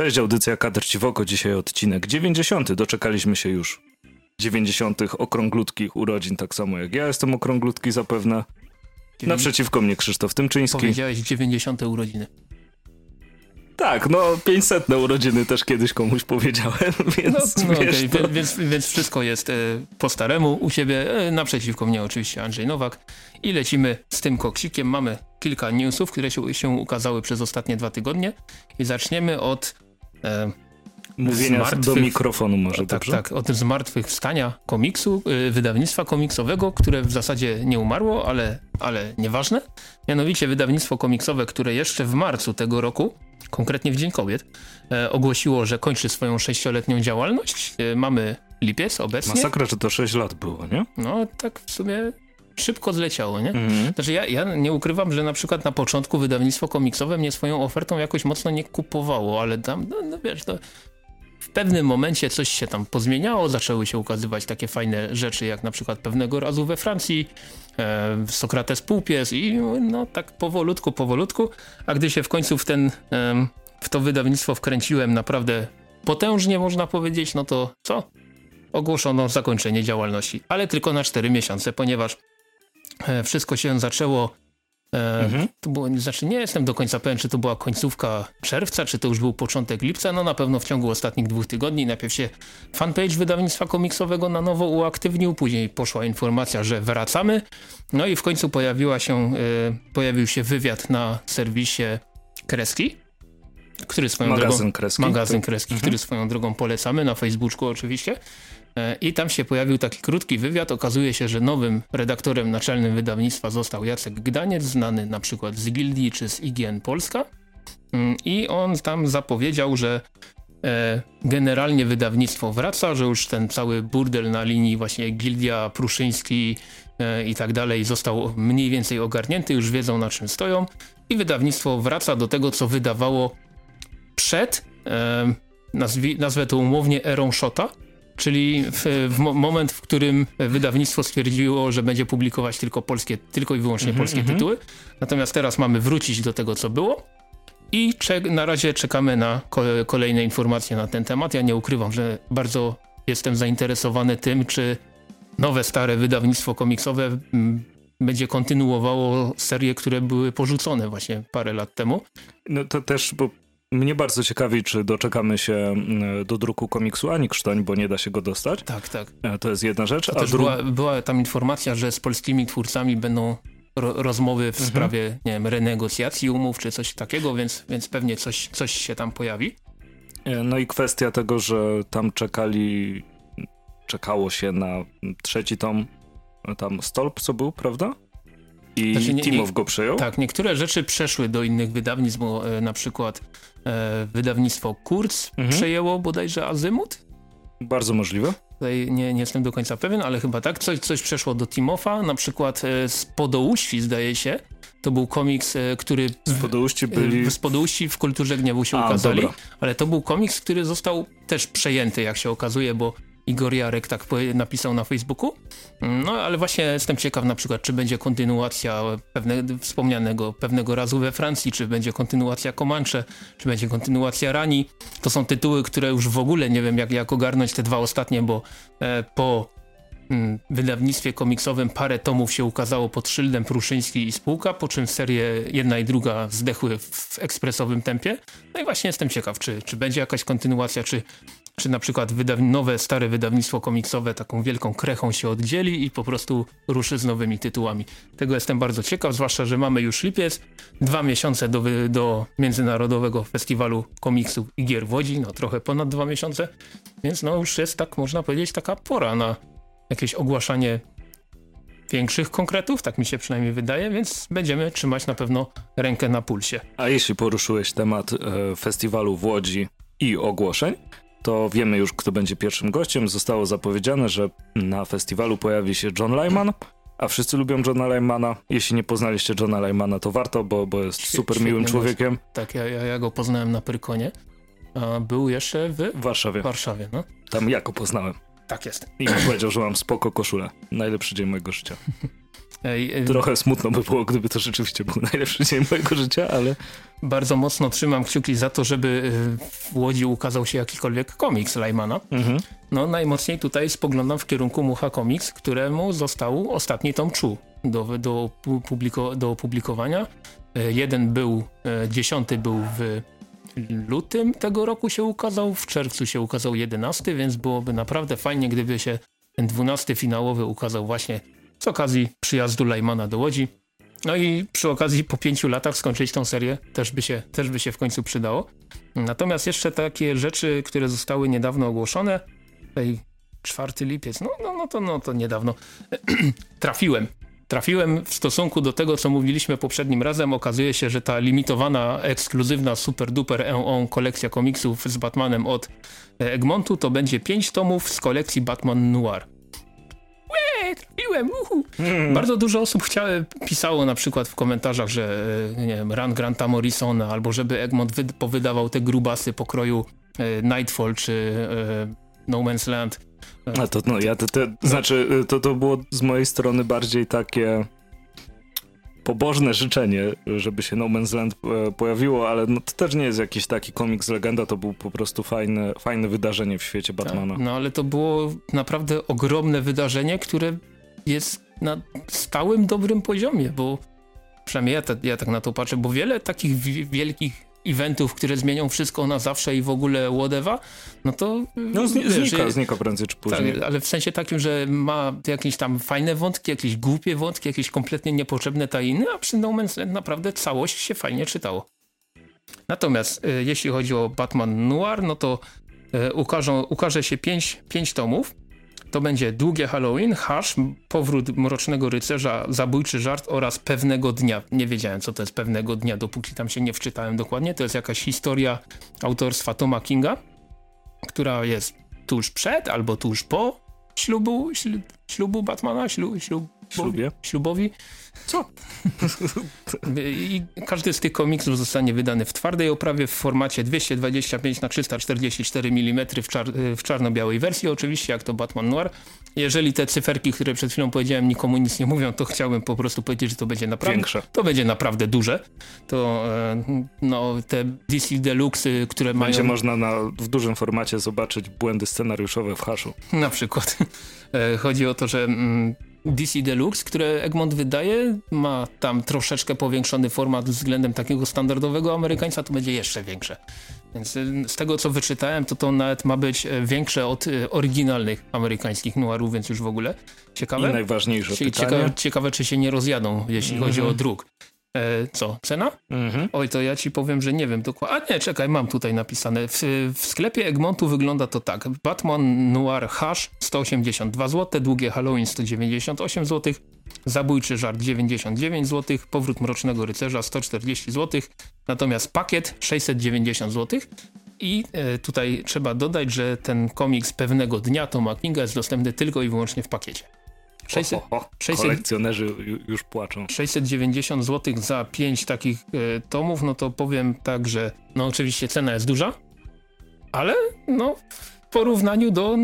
Cześć, audycja Kadr Ciwoko, dzisiaj odcinek 90. Doczekaliśmy się już 90. okrąglutkich urodzin, tak samo jak ja jestem okrąglutki zapewne. Naprzeciwko mnie Krzysztof Tymczyński. Powiedziałeś 90. urodziny. Tak, no 500 urodziny też kiedyś komuś powiedziałem, więc no, no wiesz, okay. to... więc, więc wszystko jest e, po staremu u siebie, e, naprzeciwko mnie oczywiście Andrzej Nowak i lecimy z tym koksikiem. Mamy kilka newsów, które się, się ukazały przez ostatnie dwa tygodnie i zaczniemy od e, Mówienia do mikrofonu może, tak, dobrze? Tak, od zmartwychwstania komiksu, y, wydawnictwa komiksowego, które w zasadzie nie umarło, ale, ale nieważne. Mianowicie wydawnictwo komiksowe, które jeszcze w marcu tego roku, konkretnie w Dzień Kobiet, e, ogłosiło, że kończy swoją sześcioletnią działalność. E, mamy lipiec obecnie. Masakra, że to sześć lat było, nie? No, tak w sumie szybko zleciało, nie? Mhm. Znaczy ja, ja nie ukrywam, że na przykład na początku wydawnictwo komiksowe mnie swoją ofertą jakoś mocno nie kupowało, ale tam, no, no wiesz, to w pewnym momencie coś się tam pozmieniało, zaczęły się ukazywać takie fajne rzeczy, jak na przykład pewnego razu we Francji, e, Sokrates Półpies i no tak powolutku, powolutku, a gdy się w końcu w ten, e, w to wydawnictwo wkręciłem naprawdę potężnie można powiedzieć, no to co? Ogłoszono zakończenie działalności, ale tylko na 4 miesiące, ponieważ wszystko się zaczęło E, mhm. To było, znaczy nie jestem do końca pewien, czy to była końcówka czerwca, czy to już był początek lipca. No na pewno w ciągu ostatnich dwóch tygodni najpierw się fanpage wydawnictwa komiksowego na nowo uaktywnił, później poszła informacja, że wracamy. No i w końcu pojawiła się, e, pojawił się wywiad na serwisie Kreski, który swoją magazyn drogą, kreski. magazyn kreski, mhm. który swoją drogą polecamy na Facebooku oczywiście. E, I tam się pojawił taki krótki wywiad. Okazuje się, że nowym redaktorem naczelnym wydawnictwa został Jacek Gdaniec, znany na przykład z Gildii czy z IGN Polska. Mm, I on tam zapowiedział, że e, generalnie wydawnictwo wraca, że już ten cały burdel na linii właśnie Gildia, Pruszyński e, i tak dalej został mniej więcej ogarnięty, już wiedzą na czym stoją i wydawnictwo wraca do tego, co wydawało przed, nazwę to umownie, erą Shota, czyli w, w moment, w którym wydawnictwo stwierdziło, że będzie publikować tylko polskie, tylko i wyłącznie -hmm, polskie -hmm. tytuły. Natomiast teraz mamy wrócić do tego, co było. I na razie czekamy na kolejne informacje na ten temat. Ja nie ukrywam, że bardzo jestem zainteresowany tym, czy nowe, stare wydawnictwo komiksowe będzie kontynuowało serie, które były porzucone właśnie parę lat temu. No to też, bo mnie bardzo ciekawi, czy doczekamy się mm, do druku komiksu Ani Krztoń, bo nie da się go dostać. Tak, tak. E, to jest jedna rzecz. To a dru... była, była tam informacja, że z polskimi twórcami będą ro rozmowy w mhm. sprawie, nie wiem, renegocjacji umów czy coś takiego, więc, więc pewnie coś, coś się tam pojawi. E, no i kwestia tego, że tam czekali, czekało się na trzeci tom, tam Stolp co był, prawda? I znaczy, nie, Timow go przejął? Tak, niektóre rzeczy przeszły do innych wydawnictw, bo e, na przykład e, wydawnictwo Kurz mhm. przejęło bodajże Azymut. Bardzo możliwe. Tutaj nie, nie jestem do końca pewien, ale chyba tak. Coś, coś przeszło do Timofa, na przykład e, z Podouści zdaje się. To był komiks, e, który... Z Podouści byli... Z Podouści w Kulturze Gniewu się A, ukazali, dobra. ale to był komiks, który został też przejęty, jak się okazuje, bo Igor Jarek tak napisał na Facebooku. No ale właśnie jestem ciekaw na przykład, czy będzie kontynuacja pewne, wspomnianego pewnego razu we Francji, czy będzie kontynuacja Comanche, czy będzie kontynuacja Rani. To są tytuły, które już w ogóle nie wiem jak, jak ogarnąć te dwa ostatnie, bo e, po mm, wydawnictwie komiksowym parę tomów się ukazało pod szyldem Pruszyński i spółka, po czym serie jedna i druga zdechły w ekspresowym tempie. No i właśnie jestem ciekaw, czy, czy będzie jakaś kontynuacja, czy czy na przykład nowe, stare wydawnictwo komiksowe taką wielką krechą się oddzieli i po prostu ruszy z nowymi tytułami. Tego jestem bardzo ciekaw, zwłaszcza, że mamy już lipiec, dwa miesiące do, do Międzynarodowego Festiwalu Komiksu i Gier w Łodzi, no trochę ponad dwa miesiące, więc no już jest tak, można powiedzieć, taka pora na jakieś ogłaszanie większych konkretów, tak mi się przynajmniej wydaje, więc będziemy trzymać na pewno rękę na pulsie. A jeśli poruszyłeś temat e, festiwalu w Łodzi i ogłoszeń, to wiemy już, kto będzie pierwszym gościem. Zostało zapowiedziane, że na festiwalu pojawi się John Lyman, a wszyscy lubią Johna Lymana. Jeśli nie poznaliście Johna Lymana, to warto, bo, bo jest super miłym człowiekiem. Tak, ja, ja, ja, go poznałem na Pyrkonie. A był jeszcze w Warszawie. Warszawie no. Tam ja go poznałem. Tak jest. I mi powiedział, że mam spoko koszulę. Najlepszy dzień mojego życia. Trochę smutno by było, gdyby to rzeczywiście był najlepszy dzień mojego życia, ale... Bardzo mocno trzymam kciuki za to, żeby w Łodzi ukazał się jakikolwiek komiks Lajmana. Mhm. No najmocniej tutaj spoglądam w kierunku Mucha Comics, któremu został ostatni tom Czu do, do, publiko, do opublikowania. Jeden był, dziesiąty był w lutym tego roku się ukazał, w czerwcu się ukazał jedenasty, więc byłoby naprawdę fajnie, gdyby się ten dwunasty finałowy ukazał właśnie z okazji przyjazdu Lajmana do Łodzi. No i przy okazji po pięciu latach skończyć tą serię też by się, też by się w końcu przydało. Natomiast jeszcze takie rzeczy, które zostały niedawno ogłoszone, tutaj 4 lipiec, no, no, no, to, no to niedawno trafiłem trafiłem w stosunku do tego, co mówiliśmy poprzednim razem. Okazuje się, że ta limitowana, ekskluzywna, super duper EON kolekcja komiksów z Batmanem od e, Egmontu to będzie 5 tomów z kolekcji Batman Noir. Łe, trafiłem, uhu. Mm. Bardzo dużo osób chciało, pisało na przykład w komentarzach, że e, nie wiem, run Granta Morrisona albo żeby Egmont wy, powydawał te grubasy pokroju e, Nightfall czy e, No Man's Land a to, no, ja to, to, znaczy, to, to było z mojej strony bardziej takie pobożne życzenie, żeby się No Man's Land e, pojawiło, ale no, to też nie jest jakiś taki komiks legenda, to był po prostu fajne, fajne wydarzenie w świecie tak, Batmana. no ale to było naprawdę ogromne wydarzenie, które jest na stałym dobrym poziomie, bo przynajmniej ja, ja tak na to patrzę, bo wiele takich wielkich eventów, które zmienią wszystko na zawsze i w ogóle whatever, no to... No zni wiesz, znika, znika prędzej czy później. Tak, ale w sensie takim, że ma jakieś tam fajne wątki, jakieś głupie wątki, jakieś kompletnie niepotrzebne tajiny, a przy No Man's Land naprawdę całość się fajnie czytało. Natomiast y, jeśli chodzi o Batman Noir, no to y, ukażą, ukaże się pięć, pięć tomów to będzie Długie Halloween, Hash, Powrót Mrocznego Rycerza, Zabójczy Żart oraz Pewnego Dnia. Nie wiedziałem, co to jest Pewnego Dnia, dopóki tam się nie wczytałem dokładnie. To jest jakaś historia autorstwa Toma Kinga, która jest tuż przed albo tuż po ślubu, ślubu Batmana, ślub, ślub, Ślubie? Ślubowi. Co? I każdy z tych komiksów zostanie wydany w twardej oprawie w formacie 225 na 344 mm w, czar w czarno-białej wersji, oczywiście jak to Batman Noir. Jeżeli te cyferki, które przed chwilą powiedziałem nikomu nic nie mówią, to chciałbym po prostu powiedzieć, że to będzie naprawdę Większe. To będzie naprawdę duże. To e, no, te DC Deluxe, które będzie mają... Będzie można na, w dużym formacie zobaczyć błędy scenariuszowe w haszu. Na przykład. E, chodzi o to, że mm, DC Deluxe, które Egmont wydaje, ma tam troszeczkę powiększony format względem takiego standardowego Amerykańca, to będzie jeszcze większe. Więc y, z tego co wyczytałem, to to nawet ma być e, większe od y, oryginalnych amerykańskich noirów, więc już w ogóle ciekawe. I najważniejsze. Ciekawe, ciekawe czy się nie rozjadą, jeśli mm -hmm. chodzi o druk. E, co? Cena? Mhm. Oj, to ja ci powiem, że nie wiem dokładnie. A nie, czekaj, mam tutaj napisane. W, w sklepie Egmontu wygląda to tak. Batman Noir Hash 182 zł, długie Halloween 198 zł, Zabójczy Żart 99 zł, Powrót Mrocznego Rycerza 140 zł, natomiast pakiet 690 zł. I e, tutaj trzeba dodać, że ten komiks pewnego dnia Toma Kinga jest dostępny tylko i wyłącznie w pakiecie. 600, 600, kolekcjonerzy już płaczą. 690 zł za 5 takich e, tomów, no to powiem tak, że no oczywiście cena jest duża, ale no w porównaniu do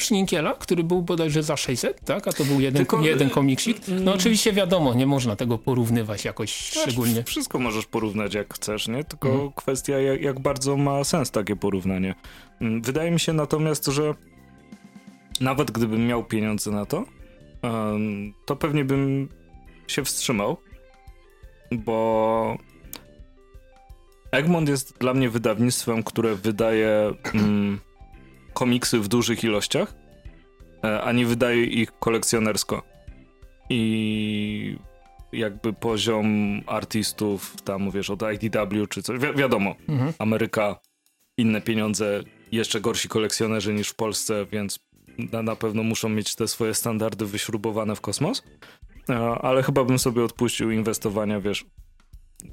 Szninkiela, który był bodajże za 600, tak? A to był jeden, Tylko, jeden komiksik. No mm. oczywiście wiadomo, nie można tego porównywać jakoś znaczy, szczególnie. Wszystko możesz porównać jak chcesz, nie? Tylko mhm. kwestia jak, jak bardzo ma sens takie porównanie. Mm, wydaje mi się natomiast, że nawet gdybym miał pieniądze na to, to pewnie bym się wstrzymał, bo Egmont jest dla mnie wydawnictwem, które wydaje mm, komiksy w dużych ilościach, e, a nie wydaje ich kolekcjonersko. I jakby poziom artystów, tam mówisz od IDW czy coś, wi wiadomo, mhm. Ameryka, inne pieniądze, jeszcze gorsi kolekcjonerzy niż w Polsce, więc na, na pewno muszą mieć te swoje standardy wyśrubowane w kosmos, ale chyba bym sobie odpuścił inwestowania, wiesz,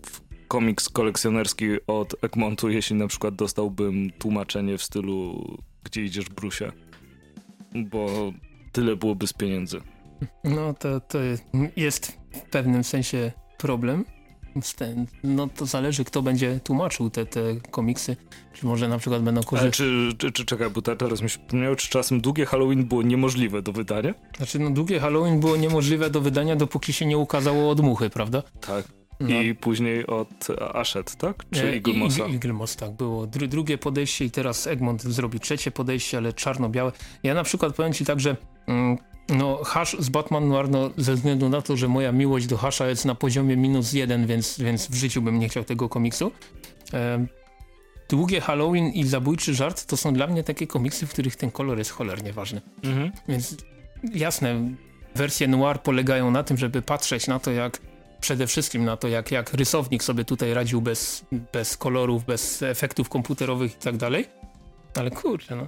w komiks kolekcjonerski od Egmontu, jeśli na przykład dostałbym tłumaczenie w stylu gdzie idziesz Brusie, bo tyle byłoby z pieniędzy. No to, to jest w pewnym sensie problem, no to zależy, kto będzie tłumaczył te, te komiksy. Czy może na przykład będą korzystać. Czy, czy, czy czekaj, bo teraz mi się przypomniało, czy czasem długie Halloween było niemożliwe do wydania? Znaczy, no długie Halloween było niemożliwe do wydania, dopóki się nie ukazało od muchy, prawda? Tak. No. I później od Ashet, tak? Czy e, Eagle Mossa? Eagle Moss, tak, było. Dru drugie podejście i teraz Egmont zrobi trzecie podejście, ale czarno-białe. Ja na przykład powiem ci tak, że mm, no, hash z Batman Noir, no, ze względu na to, że moja miłość do hasza jest na poziomie minus jeden, więc, więc w życiu bym nie chciał tego komiksu. E, Długie Halloween i Zabójczy Żart to są dla mnie takie komiksy, w których ten kolor jest cholernie ważny. Mhm. Więc jasne, wersje noir polegają na tym, żeby patrzeć na to, jak przede wszystkim na to, jak, jak rysownik sobie tutaj radził bez, bez kolorów, bez efektów komputerowych i tak dalej. Ale kurczę, no.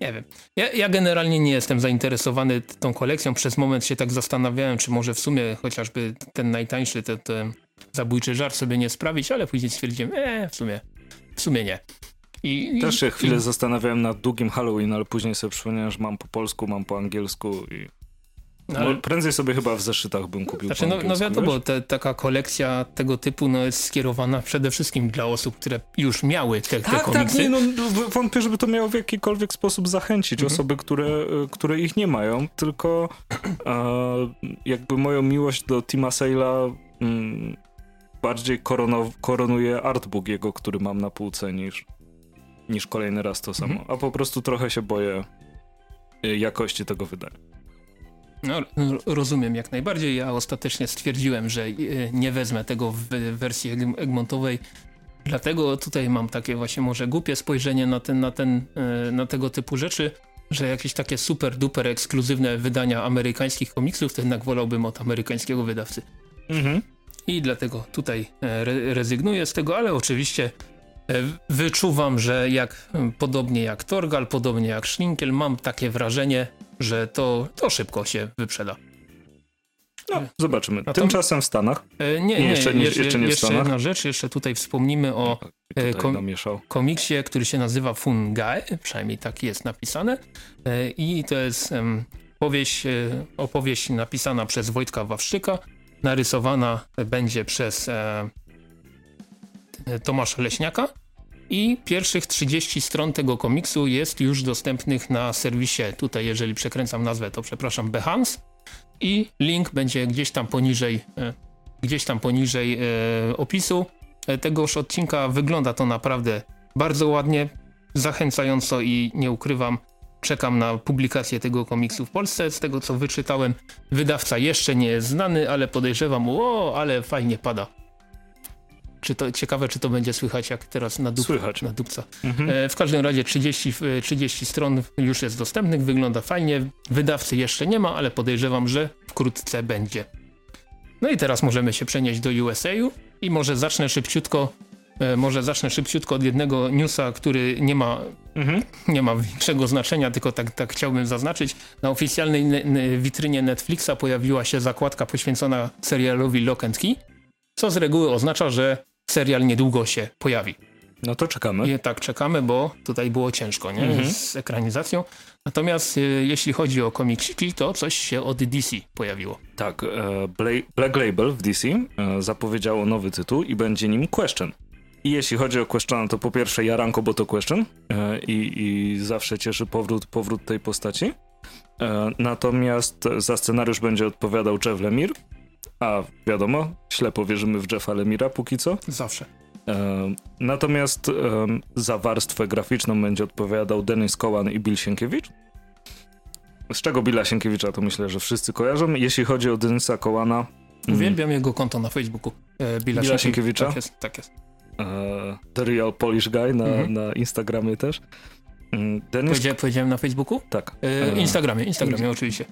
Nie wiem. Ja, ja, generalnie nie jestem zainteresowany tą kolekcją. Przez moment się tak zastanawiałem, czy może w sumie chociażby ten najtańszy, ten, ten zabójczy żart sobie nie sprawić, ale później stwierdziłem, e, w sumie, w sumie nie. I, Też się chwilę i... zastanawiałem nad długim Halloween, ale później sobie przypomniałem, że mam po polsku, mam po angielsku i ale... prędzej sobie chyba w zeszytach bym kupił. Znaczy, no, no wiadomo, te, taka kolekcja tego typu no, jest skierowana przede wszystkim dla osób, które już miały te, tak, te komiksy. Tak, nie, no, wątpię, żeby to miało w jakikolwiek sposób zachęcić mhm. osoby, które, które ich nie mają, tylko e, jakby moją miłość do Tima Sale'a mm, bardziej koronuje artbook jego, który mam na półce niż, niż kolejny raz to samo. Mhm. A po prostu trochę się boję e, jakości tego wydania. No, rozumiem jak najbardziej. Ja ostatecznie stwierdziłem, że e, nie wezmę tego w wersji Egmontowej. Dlatego tutaj mam takie właśnie może głupie spojrzenie na, ten, na, ten, e, na tego typu rzeczy, że jakieś takie super duper ekskluzywne wydania amerykańskich komiksów, to jednak wolałbym od amerykańskiego wydawcy. Mhm. I dlatego tutaj e, re rezygnuję z tego, ale oczywiście wyczuwam, że jak podobnie jak Torgal, podobnie jak Schlinkel, mam takie wrażenie, że to, to szybko się wyprzeda. No, zobaczymy. Tymczasem w Stanach. E, nie, nie, jeszcze, nie, jeszcze, jeszcze nie w Stanach. jedna rzecz, jeszcze tutaj wspomnimy o e, kom komiksie, który się nazywa Fungai, przynajmniej tak jest napisane. E, I to jest powieść, opowieść napisana przez Wojtka Wawrzyka, narysowana będzie przez Tomasza Leśniaka i pierwszych 30 stron tego komiksu jest już dostępnych na serwisie, tutaj jeżeli przekręcam nazwę to przepraszam, Behance i link będzie gdzieś tam poniżej, e, gdzieś tam poniżej e, opisu tegoż odcinka. Wygląda to naprawdę bardzo ładnie, zachęcająco i nie ukrywam, czekam na publikację tego komiksu w Polsce. Z tego co wyczytałem, wydawca jeszcze nie jest znany, ale podejrzewam, o, ale fajnie pada czy to, ciekawe, czy to będzie słychać jak teraz na, dup, słychać. na dupca. Mhm. E, w każdym razie 30, 30 stron już jest dostępnych, wygląda fajnie. Wydawcy jeszcze nie ma, ale podejrzewam, że wkrótce będzie. No i teraz możemy się przenieść do USA-u i może zacznę szybciutko e, może zacznę szybciutko od jednego newsa, który nie ma, mhm. nie ma większego znaczenia, tylko tak, tak chciałbym zaznaczyć. Na oficjalnej ne witrynie Netflixa pojawiła się zakładka poświęcona serialowi Lock and Key, co z reguły oznacza, że serial niedługo się pojawi. No to czekamy. I tak, czekamy, bo tutaj było ciężko nie? Mhm. z ekranizacją. Natomiast y, jeśli chodzi o komiksiki, to coś się od DC pojawiło. Tak, e, Black Label w DC e, zapowiedziało nowy tytuł i będzie nim Question. I jeśli chodzi o Question, to po pierwsze Jaranko, bo to Question e, i, i zawsze cieszy powrót, powrót tej postaci. E, natomiast za scenariusz będzie odpowiadał Jeff Lemire, a wiadomo, ślepo wierzymy w Jeffa Lemira póki co. Zawsze. E, natomiast e, za warstwę graficzną będzie odpowiadał Denis Kowan i Bill Sienkiewicz. Z czego Billa Sienkiewicza to myślę, że wszyscy kojarzą. Jeśli chodzi o Denisa Kołana... Mm, Uwielbiam jego konto na Facebooku. E, Billa, Billa Sienkiewicza. Tak jest, tak jest. E, The Real Polish Guy na, mhm. na Instagramie też. Mm, Denis... powiedziałem na Facebooku? Tak. E, Instagramie, Instagramie oczywiście.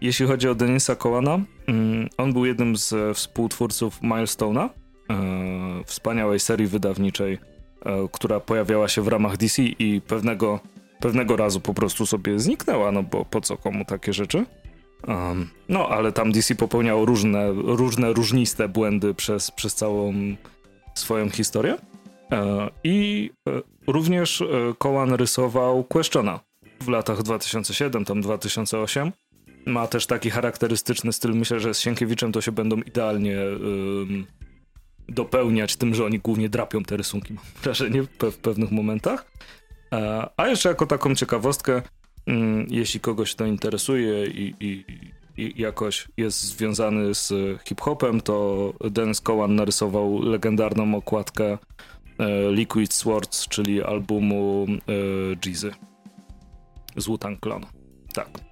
Jeśli chodzi o Denisa Kołana, mm, on był jednym z współtwórców Milestone'a, e, wspaniałej serii wydawniczej, e, która pojawiała się w ramach DC i pewnego, pewnego razu po prostu sobie zniknęła, no bo po co komu takie rzeczy? Um, no, ale tam DC popełniało różne, różne różniste błędy przez, przez całą swoją historię. E, I e, również e, Kołan rysował Questiona w latach 2007, tam 2008 ma też taki charakterystyczny styl. Myślę, że z Sienkiewiczem to się będą idealnie dopełniać tym, że oni głównie drapią te rysunki, mam wrażenie, w pewnych momentach. E, a jeszcze jako taką ciekawostkę, jeśli kogoś to interesuje i, i, i jakoś jest związany z hip-hopem, to Dennis Cowan narysował legendarną okładkę e, Liquid Swords, czyli albumu Jeezy z Wu-Tang Clan. Tak.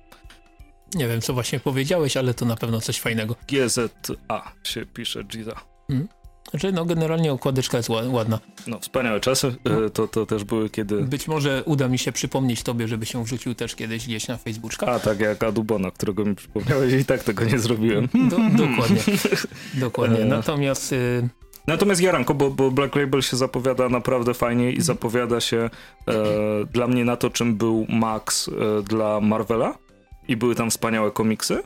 Nie wiem, co właśnie powiedziałeś, ale to na pewno coś fajnego. GZA się pisze, Giza. Hmm. Znaczy, no generalnie okładeczka jest ładna. No, wspaniałe czasy. E, no. To, to też były kiedy... Być może uda mi się przypomnieć tobie, żeby się wrzucił też kiedyś gdzieś na Facebooka. A, tak jak Adubona, którego mi przypomniałeś i tak tego nie zrobiłem. Do, dokładnie. dokładnie. E. Natomiast... Y Natomiast Jaranko, bo, bo, Black Label się zapowiada naprawdę fajnie i mhm. zapowiada się e, dla mnie na to, czym był Max e, dla Marvela i były tam wspaniałe komiksy.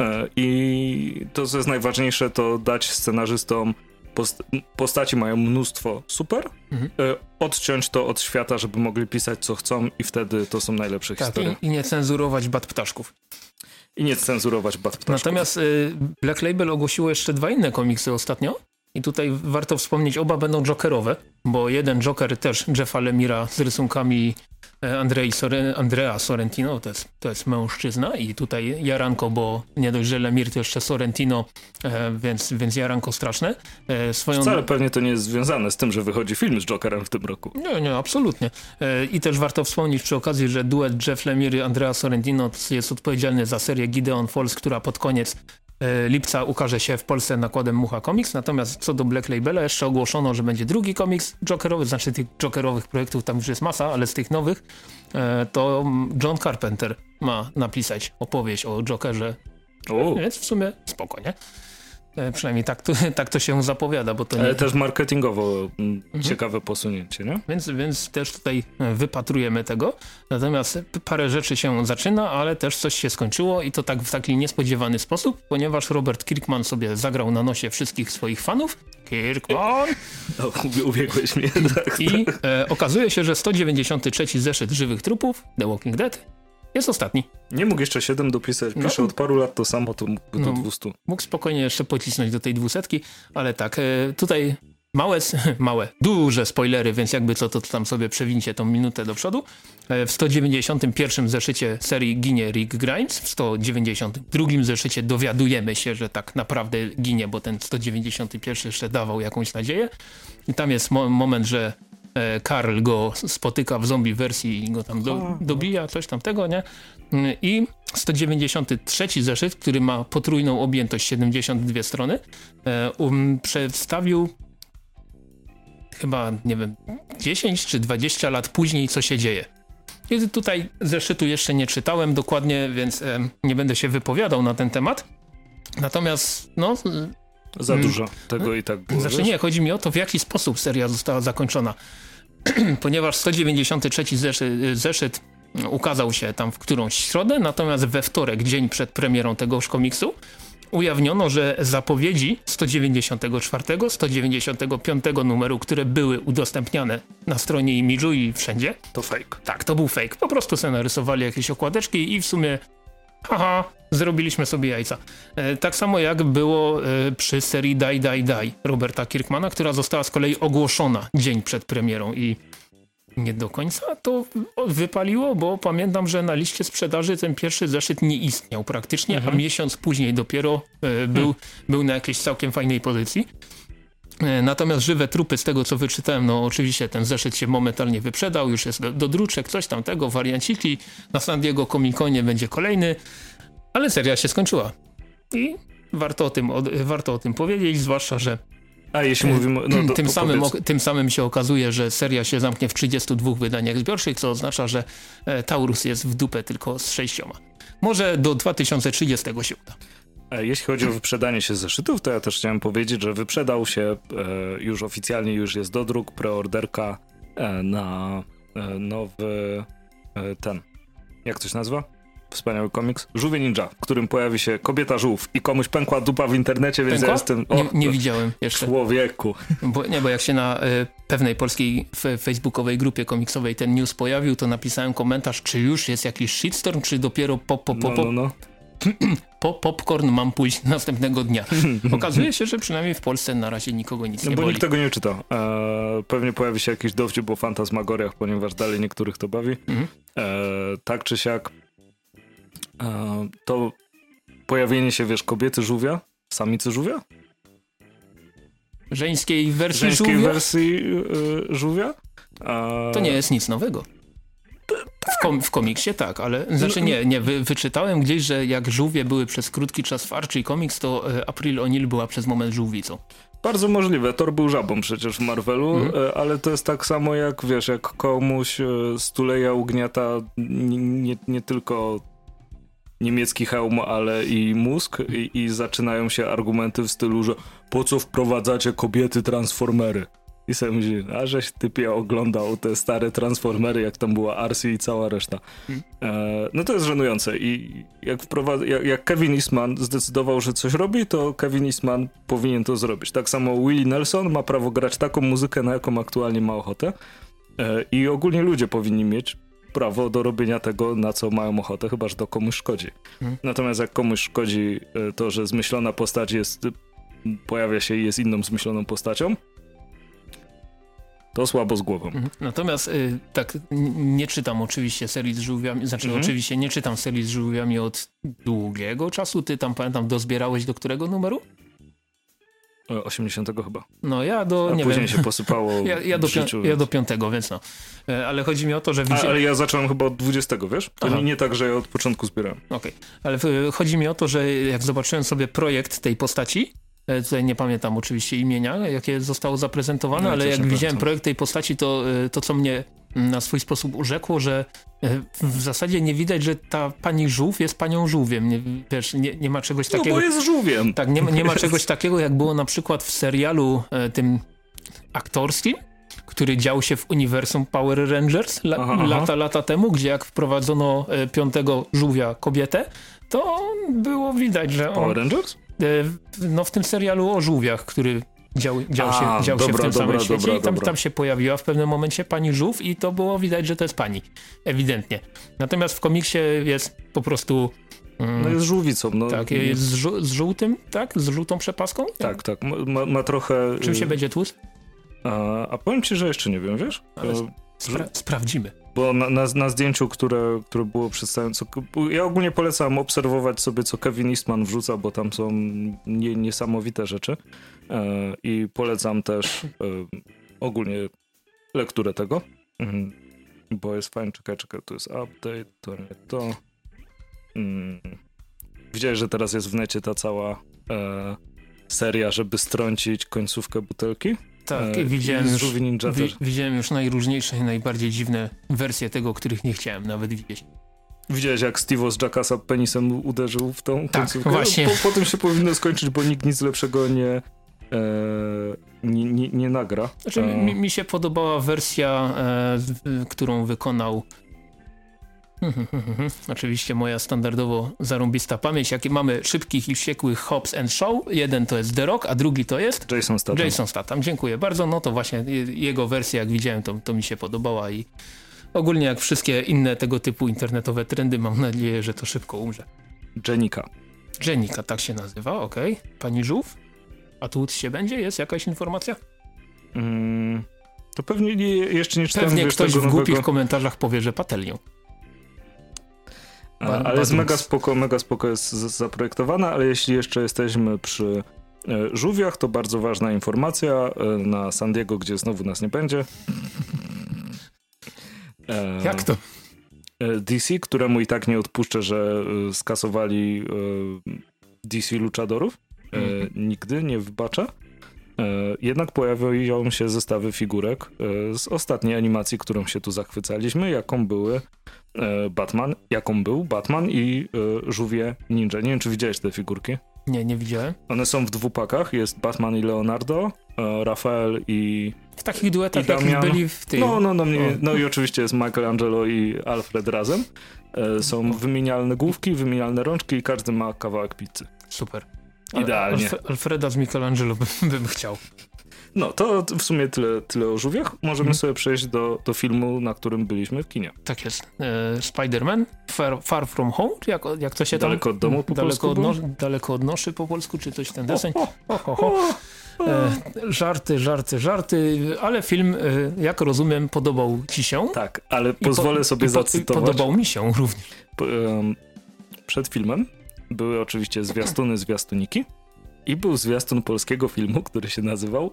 E, I to, co jest najważniejsze, to dać scenarzystom post postaci mają mnóstwo super, mhm. E, odciąć to od świata, żeby mogli pisać co chcą i wtedy to są najlepsze tak, historie. I, I nie cenzurować bat ptaszków. I nie cenzurować bat ptaszków. Natomiast y, Black Label ogłosiło jeszcze dwa inne komiksy ostatnio. I tutaj warto wspomnieć, oba będą jokerowe, bo jeden joker też Jeffa Lemira z rysunkami Andrei Soren, Andrea Sorrentino, to jest, to jest mężczyzna i tutaj Jaranko, bo nie dość, że Lemir to jeszcze Sorrentino, e, więc, więc Jaranko straszne. E, swoją... Wcale pewnie to nie jest związane z tym, że wychodzi film z Jokerem w tym roku. Nie, nie, absolutnie. I też warto wspomnieć przy okazji, że duet Jeff Lemire i Andrea Sorrentino jest odpowiedzialny za serię Gideon Falls, która pod koniec E, lipca ukaże się w Polsce nakładem Mucha Comics, natomiast co do Black Labela jeszcze ogłoszono, że będzie drugi komiks Jokerowy, znaczy tych Jokerowych projektów tam już jest masa, ale z tych nowych e, to John Carpenter ma napisać opowieść o Jokerze, więc w sumie spoko, nie? E, przynajmniej tak to, tak to się zapowiada, bo to Ale nie... też marketingowo mm, mhm. ciekawe posunięcie, nie? Więc, więc też tutaj e, wypatrujemy tego. Natomiast parę rzeczy się zaczyna, ale też coś się skończyło i to tak w taki niespodziewany sposób, ponieważ Robert Kirkman sobie zagrał na nosie wszystkich swoich fanów. Kirkman! No, ubiegłeś mnie. Tak, I e, okazuje się, że 193 zeszyt żywych trupów, The Walking Dead, jest ostatni. Nie mógł jeszcze 7 dopisać. Pisze no, od paru lat to samo, to mógł do no, 200. Mógł spokojnie jeszcze pocisnąć do tej dwusetki, ale tak, e, tutaj małe, małe, duże spoilery, więc jakby co, to tam sobie przewincie tą minutę do przodu. E, w 191 zeszycie serii ginie Rick Grimes, w 192 zeszycie dowiadujemy się, że tak naprawdę ginie, bo ten 191 jeszcze dawał jakąś nadzieję. I tam jest mo moment, że Karl go spotyka w zombie wersji i go tam do, dobija, coś tamtego, nie? I 193 zeszyt, który ma potrójną objętość 72 strony, e, um, przedstawił chyba, nie wiem, 10 czy 20 lat później, co się dzieje. I tutaj zeszytu jeszcze nie czytałem dokładnie, więc e, nie będę się wypowiadał na ten temat. Natomiast, no... Za mm, dużo tego i tak było. Znaczy nie, chodzi mi o to, w jaki sposób seria została zakończona. ponieważ 193 zeszyt, zeszyt ukazał się tam w którąś środę, natomiast we wtorek, dzień przed premierą tegoż komiksu, ujawniono, że zapowiedzi 194, 195 numeru, które były udostępniane na stronie Imidżu i wszędzie. To fake. Tak, to był fake. Po prostu sobie narysowali jakieś okładeczki i w sumie haha, zrobiliśmy sobie jajca. E, tak samo jak było e, przy serii Die, Die, Die Roberta Kirkmana, która została z kolei ogłoszona dzień przed premierą i nie do końca to wypaliło, bo pamiętam, że na liście sprzedaży ten pierwszy zeszyt nie istniał praktycznie, mhm. a miesiąc później dopiero e, był, hmm. był na jakiejś całkiem fajnej pozycji. Natomiast żywe trupy, z tego co wyczytałem, no oczywiście ten zeszyt się momentalnie wyprzedał, już jest do, do druczek, coś tamtego, warianciki. Na San Diego Comic Conie będzie kolejny. Ale seria się skończyła. I warto o tym, warto o tym powiedzieć, zwłaszcza, że a jeśli mówimy... No, tym, samym, tym samym się okazuje, że seria się zamknie w 32 wydaniach zbiorczych, co oznacza, że e, Taurus jest w dupę tylko z sześcioma. Może do 2030 się uda. Jeśli chodzi o wyprzedanie się zeszytów, to ja też chciałem powiedzieć, że wyprzedał się e, już oficjalnie, już jest dodruk, preorderka e, na nowy ten, jak to się nazywa? wspaniały komiks, Żółwie Ninja, w którym pojawi się kobieta żółw i komuś pękła dupa w internecie, więc pękła? ja jestem... O, nie, nie widziałem jeszcze. Człowieku. Bo, nie, bo jak się na y, pewnej polskiej facebookowej grupie komiksowej ten news pojawił, to napisałem komentarz, czy już jest jakiś shitstorm, czy dopiero pop, pop, pop, no, no, no. po popcorn mam pójść następnego dnia. Okazuje się, że przynajmniej w Polsce na razie nikogo nic no, nie bo boli. nikt tego nie czyta. E, pewnie pojawi się jakiś dowcip o fantasmagoriach, ponieważ dalej niektórych to bawi. Mhm. E, tak czy siak e, to pojawienie się, wiesz, kobiety żółwia, samicy żółwia? Żeńskiej wersji Żeńskiej żółwia? wersji y, żółwia? To nie jest nic nowego. W, kom w, komiksie tak, ale znaczy nie, nie wy wyczytałem gdzieś, że jak żółwie były przez krótki czas w Archie Comics, to e, April O'Neil była przez moment żółwicą. Bardzo możliwe. Thor był żabą przecież w Marvelu, mm. ale to jest tak samo jak, wiesz, jak komuś e, stuleja ugniata nie, nie tylko niemiecki hełm, ale i mózg i, i zaczynają się argumenty w stylu, że po co wprowadzacie kobiety transformery? I sobie myśli, a żeś typie oglądał te stare Transformery, jak tam była Arsi i cała reszta. Hmm. E, no to jest żenujące i jak, jak, jak, Kevin Eastman zdecydował, że coś robi, to Kevin Eastman powinien to zrobić. Tak samo Willie Nelson ma prawo grać taką muzykę, na jaką aktualnie ma ochotę e, i ogólnie ludzie powinni mieć prawo do robienia tego, na co mają ochotę, chyba że to komuś szkodzi. Hmm. Natomiast jak komuś szkodzi e, to, że zmyślona postać jest, pojawia się i jest inną zmyśloną postacią, to słabo z głową. Mhm. Natomiast y, tak nie czytam oczywiście serii z żółwiami, znaczy mhm. oczywiście nie czytam serii z żółwiami od długiego czasu. Ty tam pamiętam dozbierałeś do którego numeru? 80 chyba. No ja do, A nie później wiem. się posypało ja, ja, do życiu, ja do piątego, więc no. E, ale chodzi mi o to, że... Widziałem... Ale ja zacząłem chyba od 20, wiesz? To nie, nie, tak, że ja od początku zbierałem. Okej, okay. ale chodzi mi o to, że jak zobaczyłem sobie projekt tej postaci, E, tutaj nie pamiętam oczywiście imienia, jakie zostało zaprezentowane, no, ale jak widziałem pamiętam. projekt tej postaci, to e, to, co mnie na swój sposób urzekło, że e, w zasadzie nie widać, że ta pani żółw jest panią żółwiem. Nie, wiesz, nie, nie ma czegoś takiego... No bo jest żółwiem. Tak, nie, nie ma czegoś takiego, jak było na przykład w serialu tym aktorskim, który dział się w uniwersum Power Rangers la, aha, aha. lata, lata temu, gdzie jak wprowadzono piątego żółwia kobietę, to było widać, że on... Power Rangers? E, no w tym serialu o żółwiach, który dział, dział, się, A, dział dobra, się w tym dobra, samym świecie dobra, i tam, tam się pojawiła w pewnym momencie pani żółw i to było widać, że to jest pani. Ewidentnie. Natomiast w komiksie jest po prostu Mm. No jest żółwicą. No. Tak, jest z, żół z, żółtym, tak? Z żółtą przepaską? Tak, tak. Ma, ma trochę... Czym się y, będzie tłuc? A, a powiem ci, że jeszcze nie wiem, wiesz? Ale spra sprawdzimy. Bo na, na, na, zdjęciu, które, które było przedstawione, ja ogólnie polecam obserwować sobie, co Kevin Eastman wrzuca, bo tam są nie, niesamowite rzeczy. E, I polecam też e, ogólnie lekturę tego, mhm. bo jest fajnie. Czekaj, czekaj, tu jest update, to nie to. Mm. Widziałeś, że teraz jest w necie ta cała e, seria, żeby strącić końcówkę butelki? Tak, e, widziałem, już, wi widziałem już najróżniejsze i najbardziej dziwne wersje tego, których nie chciałem nawet widzieć. Widziałeś, jak Steve z Jackasa penisem uderzył w tą tak, końcówkę? właśnie. Po, po, tym się powinno skończyć, bo nikt nic lepszego nie, e, nie, nie, nie, nagra. Znaczy, e. mi, mi, się podobała wersja, e, którą wykonał Oczywiście moja standardowo zarąbista pamięć, jakie mamy szybkich i wściekłych Hobbs and Show. Jeden to jest The Rock, a drugi to jest Jason Statham. Jason Statham, dziękuję bardzo. No to właśnie jego wersja, jak widziałem, to, to mi się podobała i ogólnie jak wszystkie inne tego typu internetowe trendy, mam nadzieję, że to szybko umrze. Jenika. Jenika, tak się nazywa, okej. Okay. Pani Żółw? A tu się będzie? Jest jakaś informacja? Mm, to pewnie nie, jeszcze nie czytałem. Pewnie ktoś w nowego... głupich komentarzach powie, że patelnią. Ale jest mega spoko, mega spoko jest zaprojektowana, ale jeśli jeszcze jesteśmy przy e, żółwiach, to bardzo ważna informacja e, na San Diego, gdzie znowu nas nie będzie. E, Jak to? DC, któremu i tak nie odpuszczę, że skasowali DC Luchadorów. Mm. Nigdy nie wybaczę. Jednak pojawiają się zestawy figurek z ostatniej animacji, którą się tu zachwycaliśmy, jaką były E, Batman, jaką był Batman i e, Żółwie Ninja. Nie wiem, czy widziałeś te figurki? Nie, nie widziałem. One są w dwupakach, jest Batman i Leonardo, e, Rafael i W takich duetach, jakich byli w tym. No, no, no, no, no i oczywiście jest Michelangelo i Alfred razem. Są wymienialne główki, wymienialne rączki i każdy ma kawałek pizzy. Super. Idealnie. Alf Alfreda z Michelangelo bym, bym chciał. No, to w sumie tyle, tyle o żółwiach. Możemy hmm. sobie przejść do, do filmu, na którym byliśmy w kinie. Tak jest. E, Spider-Man, Far, Far, From Home, jak, jak to się tam... Daleko od domu po daleko polsku od, Daleko od noszy po polsku, czy coś ten deseń. E, żarty, żarty, żarty, ale film, e, jak rozumiem, podobał ci się. Tak, ale pozwolę po, sobie zacytować. Podobał mi się również. Przed filmem były oczywiście zwiastuny, zwiastuniki i był zwiastun polskiego filmu, który się nazywał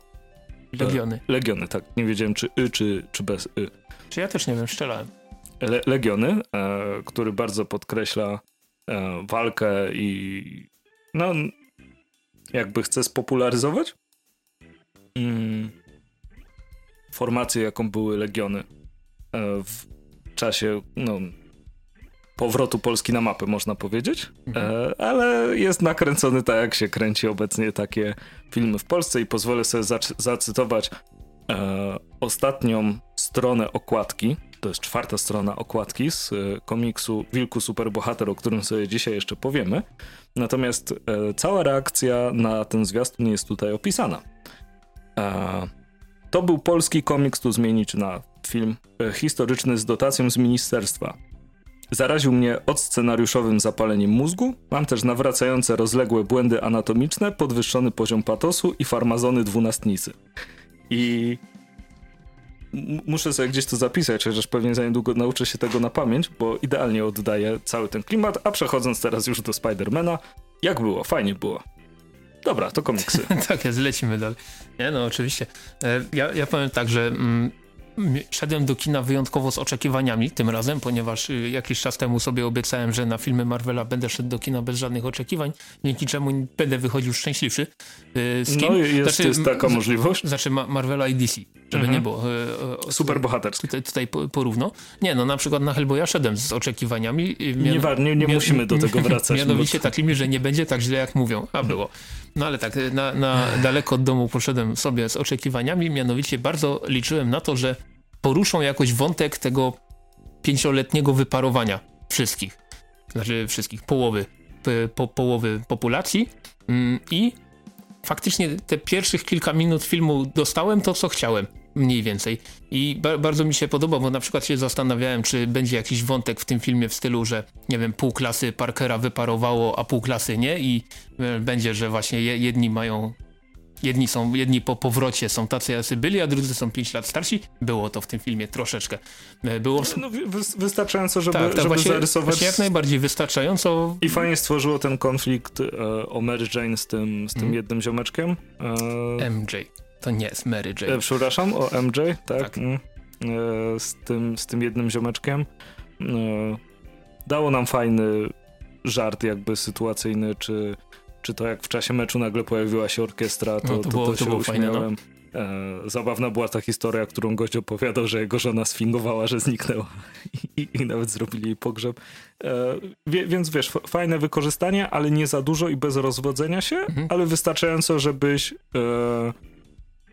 Legiony. Legiony, tak. Nie wiedziałem, czy y, czy, czy bez y. Czy ja też nie wiem, strzelałem. Le Legiony, e, który bardzo podkreśla e, walkę i no, jakby chce spopularyzować mm, formację, jaką były Legiony e, w czasie no, powrotu Polski na mapę, można powiedzieć, mhm. e, ale jest nakręcony tak, jak się kręci obecnie takie filmy w Polsce i pozwolę sobie zacytować e, ostatnią stronę okładki, to jest czwarta strona okładki z e, komiksu Wilku Superbohater, o którym sobie dzisiaj jeszcze powiemy. Natomiast cała reakcja na ten zwiastun jest tutaj opisana. To był polski komiks, tu zmienić na film historyczny z dotacją z ministerstwa. Zaraził mnie odscenariuszowym zapaleniem mózgu. Mam też nawracające rozległe błędy anatomiczne, podwyższony poziom patosu i farmazony dwunastnicy. I muszę sobie gdzieś to zapisać, chociaż pewnie za niedługo nauczę się tego na pamięć, bo idealnie oddaje cały ten klimat. A przechodząc teraz już do Spidermana, jak było? Fajnie było. Dobra, to komiksy. tak jest, lecimy dalej. Nie, no oczywiście. E, ja, ja powiem tak, że mm, szedłem do kina wyjątkowo z oczekiwaniami tym razem, ponieważ y, jakiś czas temu sobie obiecałem, że na filmy Marvela będę szedł do kina bez żadnych oczekiwań, dzięki czemu będę wychodził szczęśliwszy. Y, z kim? No jest, znaczy, jest taka możliwość. Znaczy Marvela i DC, żeby mhm. nie było. Y, Super bohaterski. Tutaj, tutaj porówno. Nie, no na przykład na Hellboya szedłem z oczekiwaniami. Nie, nie, nie musimy do tego wracać. Mianowicie bo... takimi, że nie będzie tak źle jak mówią, a było. No ale tak, na, na daleko od domu poszedłem sobie z oczekiwaniami, mianowicie bardzo liczyłem na to, że poruszą jakoś wątek tego pięcioletniego wyparowania wszystkich, znaczy wszystkich, połowy, po, połowy populacji. Mm, i faktycznie te pierwszych kilka minut filmu dostałem to, co chciałem mniej więcej. I ba bardzo mi się podoba, bo na przykład się zastanawiałem, czy będzie jakiś wątek w tym filmie w stylu, że nie wiem, pół klasy Parkera wyparowało, a pół klasy nie i e, będzie, że właśnie jedni mają jedni są, jedni po powrocie są tacy, jacy byli, a drudzy są 5 lat starsi. Było to w tym filmie troszeczkę. E, było... No, wystarczająco, żeby, tak, tak, żeby właśnie, zarysować... Właśnie jak najbardziej wystarczająco. I fajnie stworzyło ten konflikt e, o Mary Jane z tym, z tym mm. jednym ziomeczkiem. E... MJ. To nie jest Mary Jane. E, przepraszam, o MJ, tak? tak. Mm. E, z, tym, z tym jednym ziomeczkiem. E, dało nam fajny żart jakby sytuacyjny, czy, czy to jak w czasie meczu nagle pojawiła się orkiestra, to, no, to, to, było, to, to się uśmiałem. Fajne, no. zabawna była ta historia, którą gość opowiadał, że jego żona sfingowała, że zniknęła i, i nawet zrobili jej pogrzeb. wie, więc wiesz, fajne wykorzystanie, ale nie za dużo i bez rozwodzenia się, mhm. ale wystarczająco, żebyś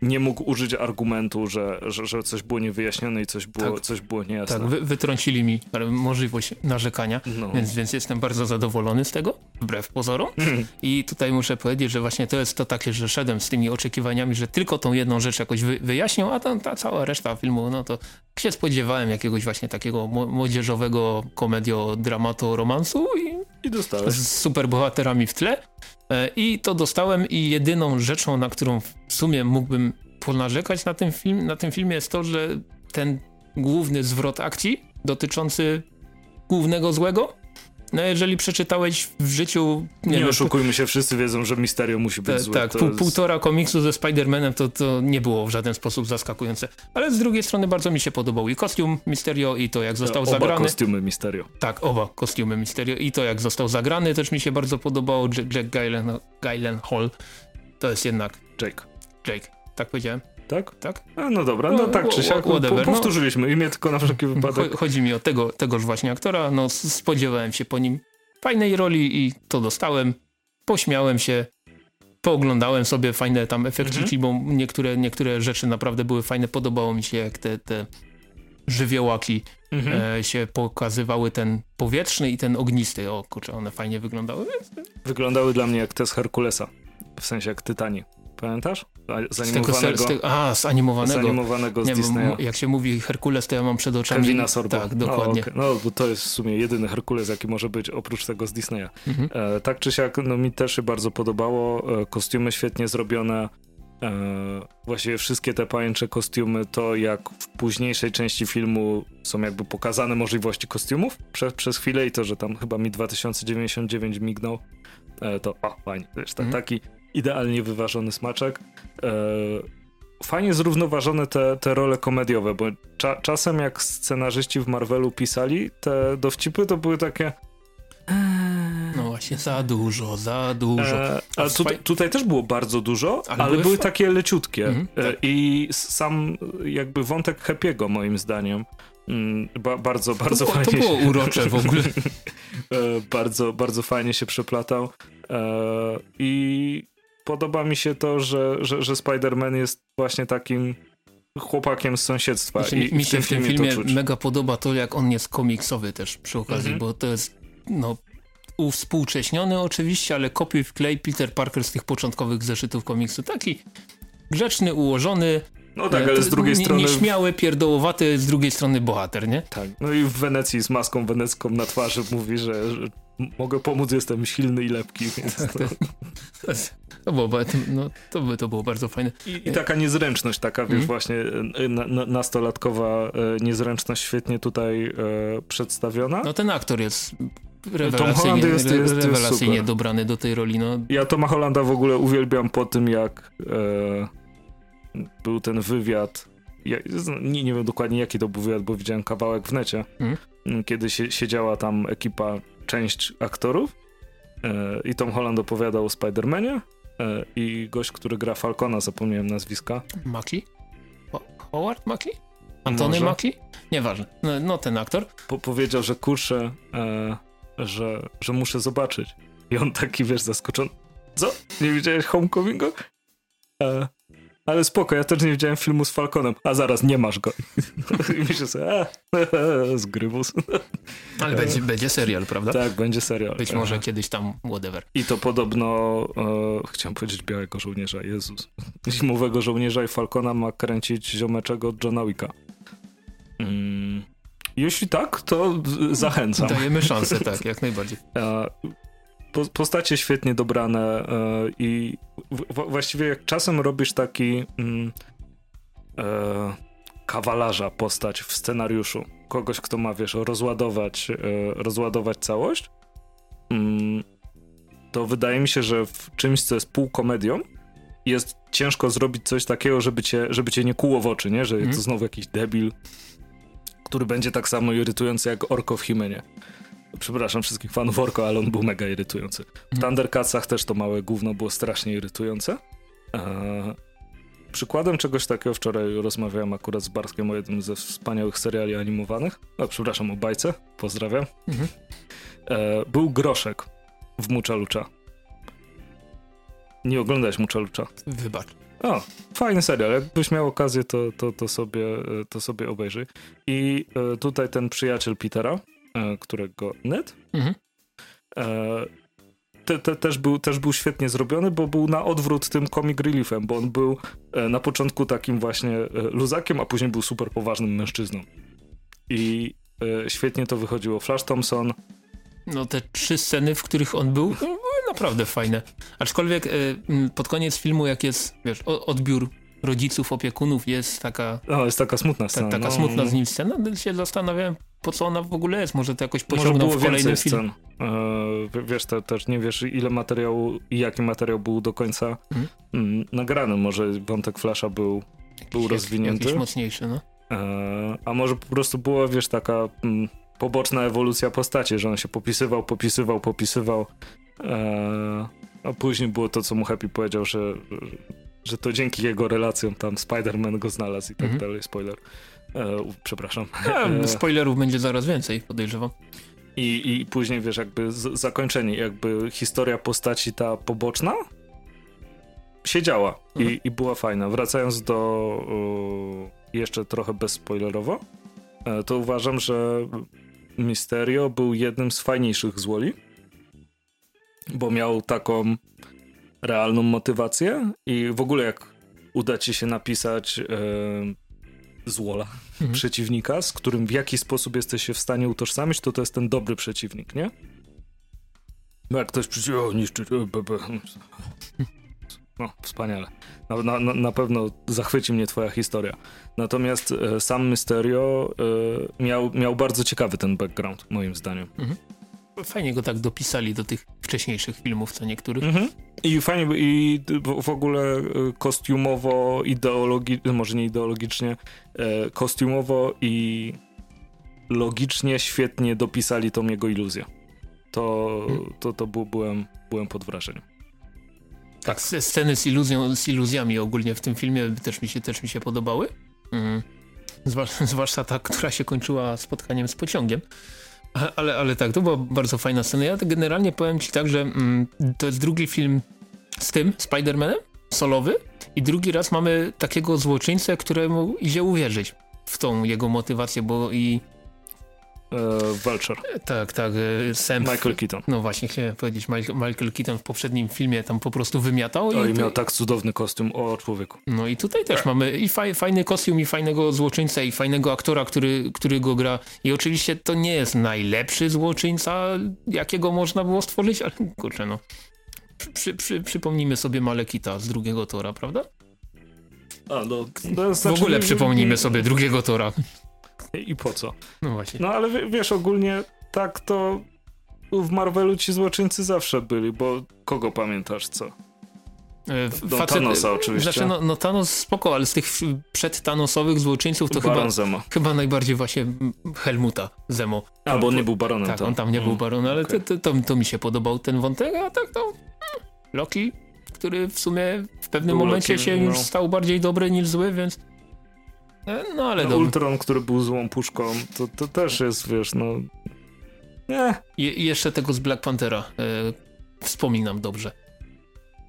nie mógł użyć argumentu, że, że, że coś było niewyjaśnione i coś było, tak. coś było niejasne. Tak, wy, wytrącili mi możliwość narzekania, no. więc, więc jestem bardzo zadowolony z tego, wbrew pozorom. Mm. I tutaj muszę powiedzieć, że właśnie to jest to takie, że szedłem z tymi oczekiwaniami, że tylko tą jedną rzecz jakoś wy, wyjaśnią, a ta, ta cała reszta filmu, no to się spodziewałem jakiegoś właśnie takiego młodzieżowego komedio, dramato, romansu i, I dostałeś. z superbohaterami w tle. E, I to dostałem i jedyną rzeczą, na którą w sumie mógłbym ponarzekać na tym, film, na tym filmie jest to, że ten główny zwrot akcji dotyczący głównego złego no jeżeli przeczytałeś w życiu... Nie, nie oszukujmy się, wszyscy wiedzą, że Misterio musi być zły. Tak, pół, jest... półtora komiksu ze Spider-Manem to, to nie było w żaden sposób zaskakujące. Ale z drugiej strony bardzo mi się podobał i kostium Misterio i to jak został oba zagrany. Oba kostiumy Misterio. Tak, oba kostiumy Misterio i to jak został zagrany też mi się bardzo podobało. Jack, Jack Gyllen, Hall to jest jednak... Jake. Jake, tak powiedziałem? Tak? Tak? A, no dobra, no tak czy siak, whatever, po, powtórzyliśmy imię tylko na wszelki wypadek. Chodzi mi o tego, tegoż właśnie aktora, no spodziewałem się po nim fajnej roli i to dostałem. Pośmiałem się, pooglądałem sobie fajne tam efekciki, mhm. bo niektóre, niektóre rzeczy naprawdę były fajne. Podobało mi się, jak te, te żywiołaki mhm. e, się pokazywały, ten powietrzny i ten ognisty. O kurczę, one fajnie wyglądały. Wyglądały dla mnie jak te z Herkulesa, w sensie jak Tytani Pamiętasz? Z, z animowanego. Z tego, a, z animowanego. Z animowanego z nie, Disneya. Jak się mówi Herkules, to ja mam przed oczami... Kevina Sorbo. Tak, dokładnie. No, okay. no, bo to jest w sumie jedyny Herkules, jaki może być oprócz tego z Disneya. Mhm. E, tak czy siak, no mi też się bardzo podobało. E, kostiumy świetnie zrobione. E, właściwie wszystkie te pajęcze kostiumy, to jak w późniejszej części filmu są jakby pokazane możliwości kostiumów przez, przez chwilę i to, że tam chyba mi 2099 mignął, e, to o, fajnie. Wiesz, mhm. taki idealnie wyważony smaczek. E, fajnie zrównoważone te, te role komediowe, bo cza, czasem jak scenarzyści w Marvelu pisali te dowcipy, to były takie no właśnie, za dużo, za dużo. E, ale tutaj, tutaj, też było bardzo dużo, ale, ale były, były takie leciutkie. Mhm, e, tak. I sam jakby wątek Happy'ego moim zdaniem mm, ba, bardzo, bardzo to fajnie. To było urocze w ogóle. E, bardzo, bardzo fajnie się przeplatał. I podoba mi się to, że, że, że Spider-Man jest właśnie takim chłopakiem z sąsiedztwa. Znaczy, I mi się w tym filmie, filmie mega podoba to, jak on jest komiksowy też przy okazji, mhm. bo to jest no, uwspółcześniony oczywiście, ale kopiuj w klej Peter Parker z tych początkowych zeszytów komiksu. Taki grzeczny, ułożony, no tak, ale z drugiej strony... Nieśmiały, pierdołowaty, z drugiej strony bohater, nie? Tak, no i w Wenecji z maską wenecką na twarzy mówi, że, że mogę pomóc, jestem silny i lepki, więc to... To było, no, to, by, to było bardzo fajne. I, I, taka niezręczność, taka wiesz, mm. właśnie e, na, na, nastolatkowa e, niezręczność świetnie tutaj e, przedstawiona. No ten aktor jest rewelacyjnie, jest, jest, rewelacyjnie jest dobrany do tej roli. No. Ja Toma Hollanda w ogóle uwielbiam po tym, jak e, był ten wywiad. Ja, nie, nie wiem dokładnie jaki to był wywiad, bo widziałem kawałek w necie, hmm? kiedy się, siedziała tam ekipa, część aktorów e, i Tom Holland opowiadał o Spider-Manie i gość, który gra Falcona, zapomniałem nazwiska. Mackie? Howard Mackie? Antony Mackie? Nieważne. No, no, ten aktor. Po powiedział, że kurczę, e, że, że muszę zobaczyć. I on taki, wiesz, zaskoczony. Co? Nie widziałeś Homecomingu? E, ale spoko, ja też nie widziałem filmu z Falconem. A zaraz, nie masz go. I myślę sobie, a, zgrybus. Ale będzie, będzie serial, prawda? Tak, będzie serial. Być może kiedyś tam, whatever. I to podobno, e, chciałem powiedzieć Białego Żołnierza, Jezus. Zimowego Żołnierza i Falcona ma kręcić ziomeczego Johna Wicka. Mm. Jeśli tak, to zachęcam. Dajemy szansę, tak, jak najbardziej. E, postacie świetnie dobrane e, i właściwie jak czasem robisz taki mm, e, kawalarza postać w scenariuszu, kogoś, kto ma, wiesz, rozładować, rozładować całość, mm, to wydaje mi się, że w czymś, co jest półkomedią, jest ciężko zrobić coś takiego, żeby cię, żeby cię nie kuło w oczy, nie? Że mm. to znowu jakiś debil, który będzie tak samo irytujący jak Orko w Himenie. Przepraszam wszystkich fanów Orko, ale on był mega irytujący. W mhm. Thundercatsach też to małe gówno było strasznie irytujące. Eee, przykładem czegoś takiego wczoraj rozmawiałem akurat z Barskiem o jednym ze wspaniałych seriali animowanych. No, przepraszam, o bajce. Pozdrawiam. Mhm. Eee, był Groszek w Muczalucza. Nie oglądałeś Muczalucza? Wybacz. O, fajny serial. Jakbyś miał okazję, to, to, to, sobie, to sobie obejrzyj. I e, tutaj ten przyjaciel Petera, e, którego Ned, mhm. E, te, te, też, był, też był świetnie zrobiony, bo był na odwrót tym comic reliefem, bo on był na początku takim właśnie luzakiem, a później był super poważnym mężczyzną. I świetnie to wychodziło. Flash Thompson. No te trzy sceny, w których on był, naprawdę fajne. Aczkolwiek pod koniec filmu, jak jest, wiesz, odbiór rodziców, opiekunów, jest taka... O, jest taka smutna scena. Ta, taka no. smutna z nim scena, no, się zastanawiałem, po co ona w ogóle jest. Może to jakoś pociągnął w kolejnym filmie. E, wiesz, te, też nie wiesz ile materiału i jaki materiał był do końca mhm. mm, nagrany. Może wątek Flasha był, był jakiś, rozwinięty. Jakiś mocniejszy, no. E, a może po prostu była, wiesz, taka... Mm, poboczna ewolucja postaci, że on się popisywał, popisywał, popisywał Eee, a później było to, co mu Happy powiedział, że, że to dzięki jego relacjom tam Spider-Man go znalazł i tak mhm. dalej. Spoiler. Eee, przepraszam. Eee, spoilerów będzie zaraz więcej, podejrzewam. I, I później, wiesz, jakby zakończenie, jakby historia postaci ta poboczna siedziała mhm. i, i była fajna. Wracając do o, jeszcze trochę bezspoilerowo, e, to uważam, że Mysterio był jednym z fajniejszych złoli bo miał taką realną motywację i w ogóle jak uda ci się napisać e, złola mhm. przeciwnika, z którym w jakiś sposób jesteś się w stanie utożsamić, to to jest ten dobry przeciwnik, nie? No jak ktoś przyjdzie, o niszczy, no wspaniale. Na, na, na pewno zachwyci mnie twoja historia. Natomiast e, sam Mysterio e, miał, miał bardzo ciekawy ten background, moim zdaniem. Mhm. Fajnie go tak dopisali do tych wcześniejszych filmów, co niektórych. Mhm. I fajnie, i w ogóle e, kostiumowo, ideologicznie, może nie ideologicznie, e, kostiumowo i logicznie świetnie dopisali tą jego iluzję. To, mhm. to, to był, byłem, byłem pod wrażeniem. Tak, sceny z, iluzją, z iluzjami ogólnie w tym filmie też mi się, też mi się podobały. Mhm. Zwłaszcza ta, która się kończyła spotkaniem z pociągiem. Ale, ale tak, to była bardzo fajna scena. Ja generalnie powiem ci tak, że mm, to jest drugi film z tym, Spider-Manem, solowy i drugi raz mamy takiego złoczyńcę, któremu idzie uwierzyć w tą jego motywację, bo i Vulture. Tak, tak. E, Sam Michael Keaton. No właśnie, chciałem powiedzieć, Michael Keaton w poprzednim filmie tam po prostu wymiatał. O, i, i miał tak cudowny kostium, o człowieku. No i tutaj też mamy i faj, fajny kostium, i fajnego złoczyńcę, i fajnego aktora, który, który go gra. I oczywiście to nie jest najlepszy złoczyńca, jakiego można było stworzyć, ale kurczę no. Przy, przy, przypomnijmy sobie Malekita z drugiego Tora, prawda? A, no, no znaczy, w ogóle przypomnijmy sobie drugiego Tora. I po co? No właśnie. No ale wiesz, ogólnie tak to w Marvelu ci złoczyńcy zawsze byli, bo kogo pamiętasz, co? E, no, Facet, Thanosa oczywiście. Znaczy, no, no Thanos spoko, ale z tych przedtanosowych złoczyńców to Baron chyba, Zemo. chyba najbardziej właśnie Helmuta Zemo. A, bo on nie był baronem. Tak, on tam nie mm. był baronem, ale okay. to, to, to, mi się podobał ten wątek, a tak to hmm, Loki, który w sumie w pewnym był momencie Loki, się no. już stał bardziej dobry niż zły, więc no ale no, Ultron, który był złą puszką, to, to też jest, wiesz, no... Nie. I jeszcze tego z Black Panthera e, wspominam dobrze.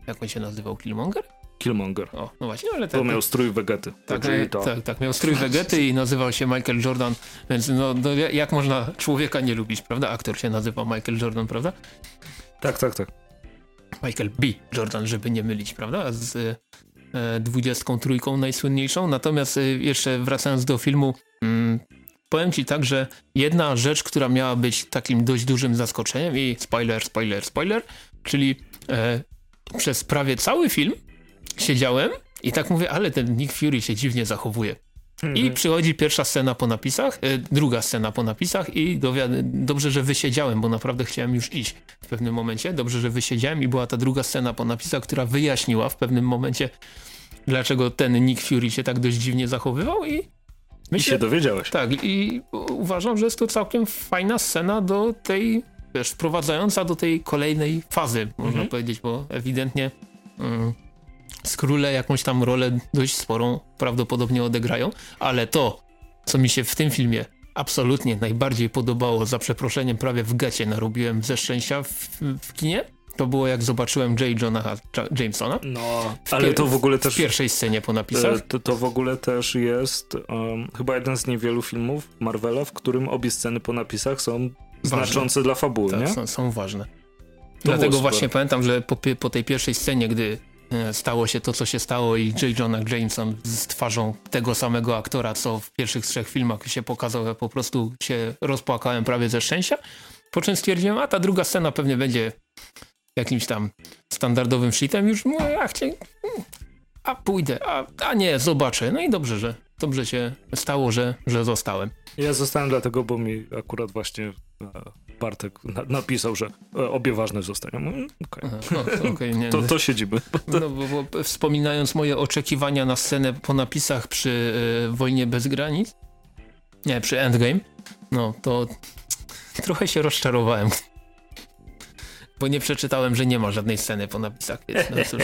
Jak on się nazywał? Killmonger? Killmonger. O, no właśnie, ale tak. To miał strój Vegety. Tak, tak, to... tak, tak, miał strój Vegety i nazywał się Michael Jordan, więc no, no, jak można człowieka nie lubić, prawda? Aktor się nazywa Michael Jordan, prawda? Tak, tak, tak. Michael B. Jordan, żeby nie mylić, prawda? Z E, dwudziestką trójką najsłynniejszą. Natomiast e, jeszcze wracając do filmu, mm, powiem ci tak, że jedna rzecz, która miała być takim dość dużym zaskoczeniem i spoiler, spoiler, spoiler, czyli e, przez prawie cały film siedziałem i tak mówię, ale ten Nick Fury się dziwnie zachowuje. Mhm. I przychodzi pierwsza scena po napisach, e, druga scena po napisach i dobrze, że wysiedziałem, bo naprawdę chciałem już iść w pewnym momencie. Dobrze, że wysiedziałem i była ta druga scena po napisach, która wyjaśniła w pewnym momencie, dlaczego ten Nick Fury się tak dość dziwnie zachowywał i myślę, I się dowiedziałeś. Tak, i uważam, że jest to całkiem fajna scena do tej, wiesz, wprowadzająca do tej kolejnej fazy, można mhm. powiedzieć, bo ewidentnie mm, Skróle jakąś tam rolę dość sporą prawdopodobnie odegrają, ale to, co mi się w tym filmie absolutnie najbardziej podobało, za przeproszeniem prawie w gecie narobiłem ze szczęścia w, w kinie, to było jak zobaczyłem J. Johna Jamesona. No, ale to w ogóle też... W pierwszej scenie po napisach. E, to, to w ogóle też jest um, chyba jeden z niewielu filmów Marvela, w którym obie sceny po napisach są ważne. znaczące dla fabuły, tak, nie? Są, są ważne. To Dlatego właśnie pamiętam, że po, po tej pierwszej scenie, gdy stało się to, co się stało i J. Jonah Jameson z twarzą tego samego aktora, co w pierwszych trzech filmach się pokazał, ja po prostu się rozpłakałem prawie ze szczęścia. Po czym stwierdziłem, a ta druga scena pewnie będzie jakimś tam standardowym shitem. Już mówię, ja chcę, a pójdę, a, a nie, zobaczę. No i dobrze, że dobrze się stało, że, że zostałem. Ja zostałem dlatego, bo mi akurat właśnie e, Bartek napisał, że e, obie ważne zostają. Mm, okay. no, okay, nie, to, to siedzimy. No, bo, bo, wspominając moje oczekiwania na scenę po napisach przy y, Wojnie bez granic, nie, przy Endgame, no to trochę się rozczarowałem. Bo nie przeczytałem, że nie ma żadnej sceny po napisach, więc no cóż.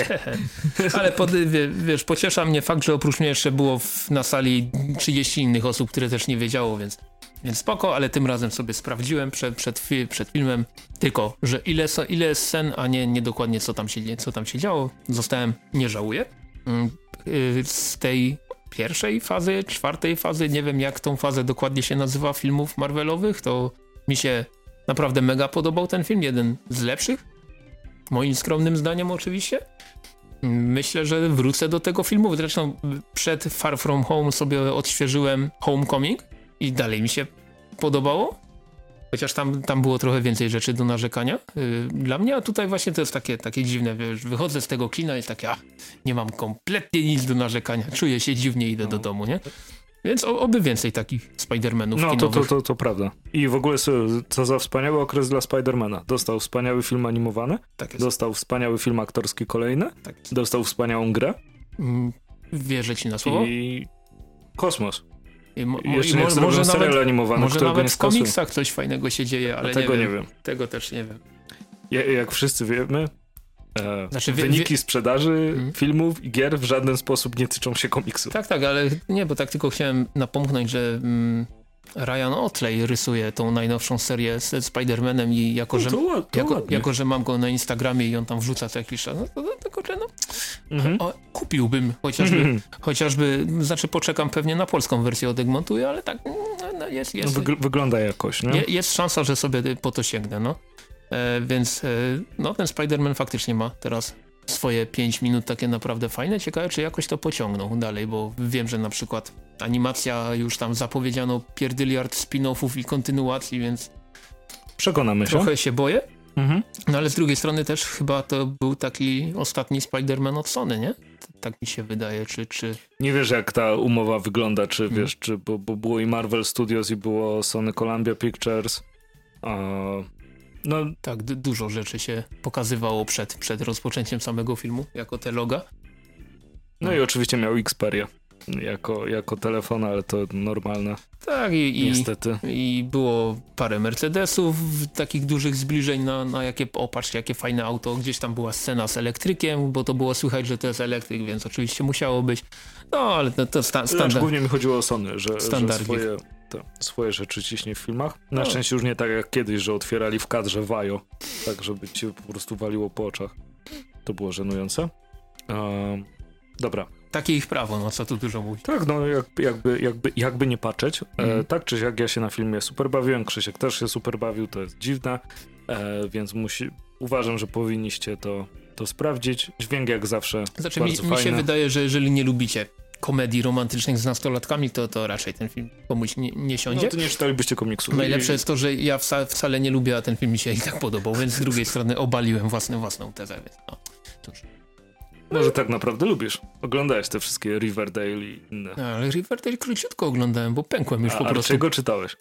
Ale pod, wiesz, pociesza mnie fakt, że oprócz mnie jeszcze było w, na sali 30 innych osób, które też nie wiedziało, więc więc spoko, ale tym razem sobie sprawdziłem przed, przed, przed filmem tylko, że ile, ile jest scen, a nie, nie dokładnie co tam, się, co tam się działo. Zostałem, nie żałuję. Mm, y, z tej pierwszej fazy, czwartej fazy, nie wiem jak tą fazę dokładnie się nazywa filmów Marvelowych, to mi się naprawdę mega podobał ten film, jeden z lepszych moim skromnym zdaniem oczywiście. Myślę, że wrócę do tego filmu. Zresztą przed Far From Home sobie odświeżyłem Homecoming i dalej mi się podobało. Chociaż tam, tam było trochę więcej rzeczy do narzekania yy, dla mnie, a tutaj właśnie to jest takie, takie dziwne, wiesz, wychodzę z tego klina i takie, a, nie mam kompletnie nic do narzekania, czuję się dziwnie, idę do domu, nie? Więc oby więcej takich Spider-Manów No to, to, to, to prawda. I w ogóle co za wspaniały okres dla Spider-Mana. Dostał wspaniały film animowany, tak jest. dostał wspaniały film aktorski kolejny, tak dostał wspaniałą grę. Mm, wierzę ci na słowo. I kosmos. I mo, mo, Jeszcze i mo, może serial nawet, animowany, może nawet w komiksach coś fajnego się dzieje, ale tego nie wiem. nie wiem. Tego też nie wiem. Ja, jak wszyscy wiemy, znaczy, wyniki wie... sprzedaży hmm. filmów i gier w żaden sposób nie tyczą się komiksu. Tak, tak, ale nie, bo tak tylko chciałem napomknąć, że mm, Ryan Otley rysuje tą najnowszą serię z Spider-Manem i jako, no, że, to, to jako, jako, że mam go na Instagramie i on tam wrzuca co jakiś czas, no to, to kurczę, no, -hmm. o, kupiłbym chociażby, -hmm. chociażby, znaczy poczekam pewnie na polską wersję od Egmontu, ale tak, no, no jest, jest. No, wygląda jakoś, nie? Jest szansa, że sobie po to sięgnę, no. E, więc e, no, ten Spider-Man faktycznie ma teraz swoje 5 minut takie naprawdę fajne. Ciekawe, czy jakoś to pociągną dalej, bo wiem, że na przykład animacja już tam zapowiedziano pierdyliard spin-offów i kontynuacji, więc przekonamy się. Trochę się boję. Mhm. No ale z drugiej strony też chyba to był taki ostatni Spider-Man od Sony, nie? Tak mi się wydaje, czy... czy... Nie wiesz jak ta umowa wygląda, czy mhm. wiesz, czy, bo, bo było i Marvel Studios i było Sony Columbia Pictures, a no tak, dużo rzeczy się pokazywało przed, przed rozpoczęciem samego filmu, jako te loga. No, no i oczywiście miał Xperia jako, jako telefon, ale to normalne. Tak, i, niestety. I, i było parę Mercedesów, takich dużych zbliżeń na, na jakie, opatrzcie, jakie fajne auto. Gdzieś tam była scena z elektrykiem, bo to było słychać, że to jest elektryk, więc oczywiście musiało być. No, ale to, to sta, standard. Znaczy, głównie mi chodziło o Sony, że, że swoje to swoje rzeczy ciśnie w filmach. Na no. szczęście już nie tak jak kiedyś, że otwierali w kadrze wajo, tak żeby ci po prostu waliło po oczach. To było żenujące. Um, dobra. Takie ich prawo, no co tu dużo mówić. Tak, no jak, jakby, jakby, jakby nie patrzeć. Mm. E, tak czy jak ja się na filmie super bawiłem, Krzysiek też się super bawił, to jest dziwne, e, więc musi, uważam, że powinniście to, to sprawdzić. Dźwięk jak zawsze Znaczy mi, mi się wydaje, że jeżeli nie lubicie komedii romantycznych z nastolatkami, to, to raczej ten film komuś nie, nie siądzie. No to nie czytalibyście komiksu. Najlepsze jest to, że ja wca, wcale nie lubię, a ten film mi się i tak podobał, więc z drugiej strony obaliłem własną, własną tezę, więc no, cóż. Może tak naprawdę lubisz. Oglądałeś te wszystkie Riverdale i inne. No, ale Riverdale króciutko oglądałem, bo pękłem już a, po a prostu. czego czytałeś?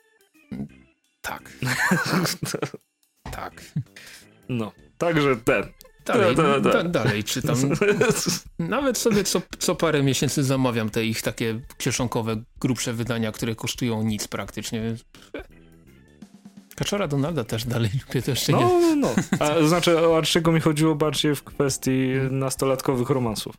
Tak. tak. No, także ten. Dalej, da, da, da. dalej czytam. Nawet sobie co, co parę miesięcy zamawiam te ich takie kieszonkowe, grubsze wydania, które kosztują nic praktycznie. Kaczora Donalda też dalej lubię, to jeszcze no, nie. No, no. A znaczy, a czego mi chodziło bardziej w kwestii nastolatkowych romansów?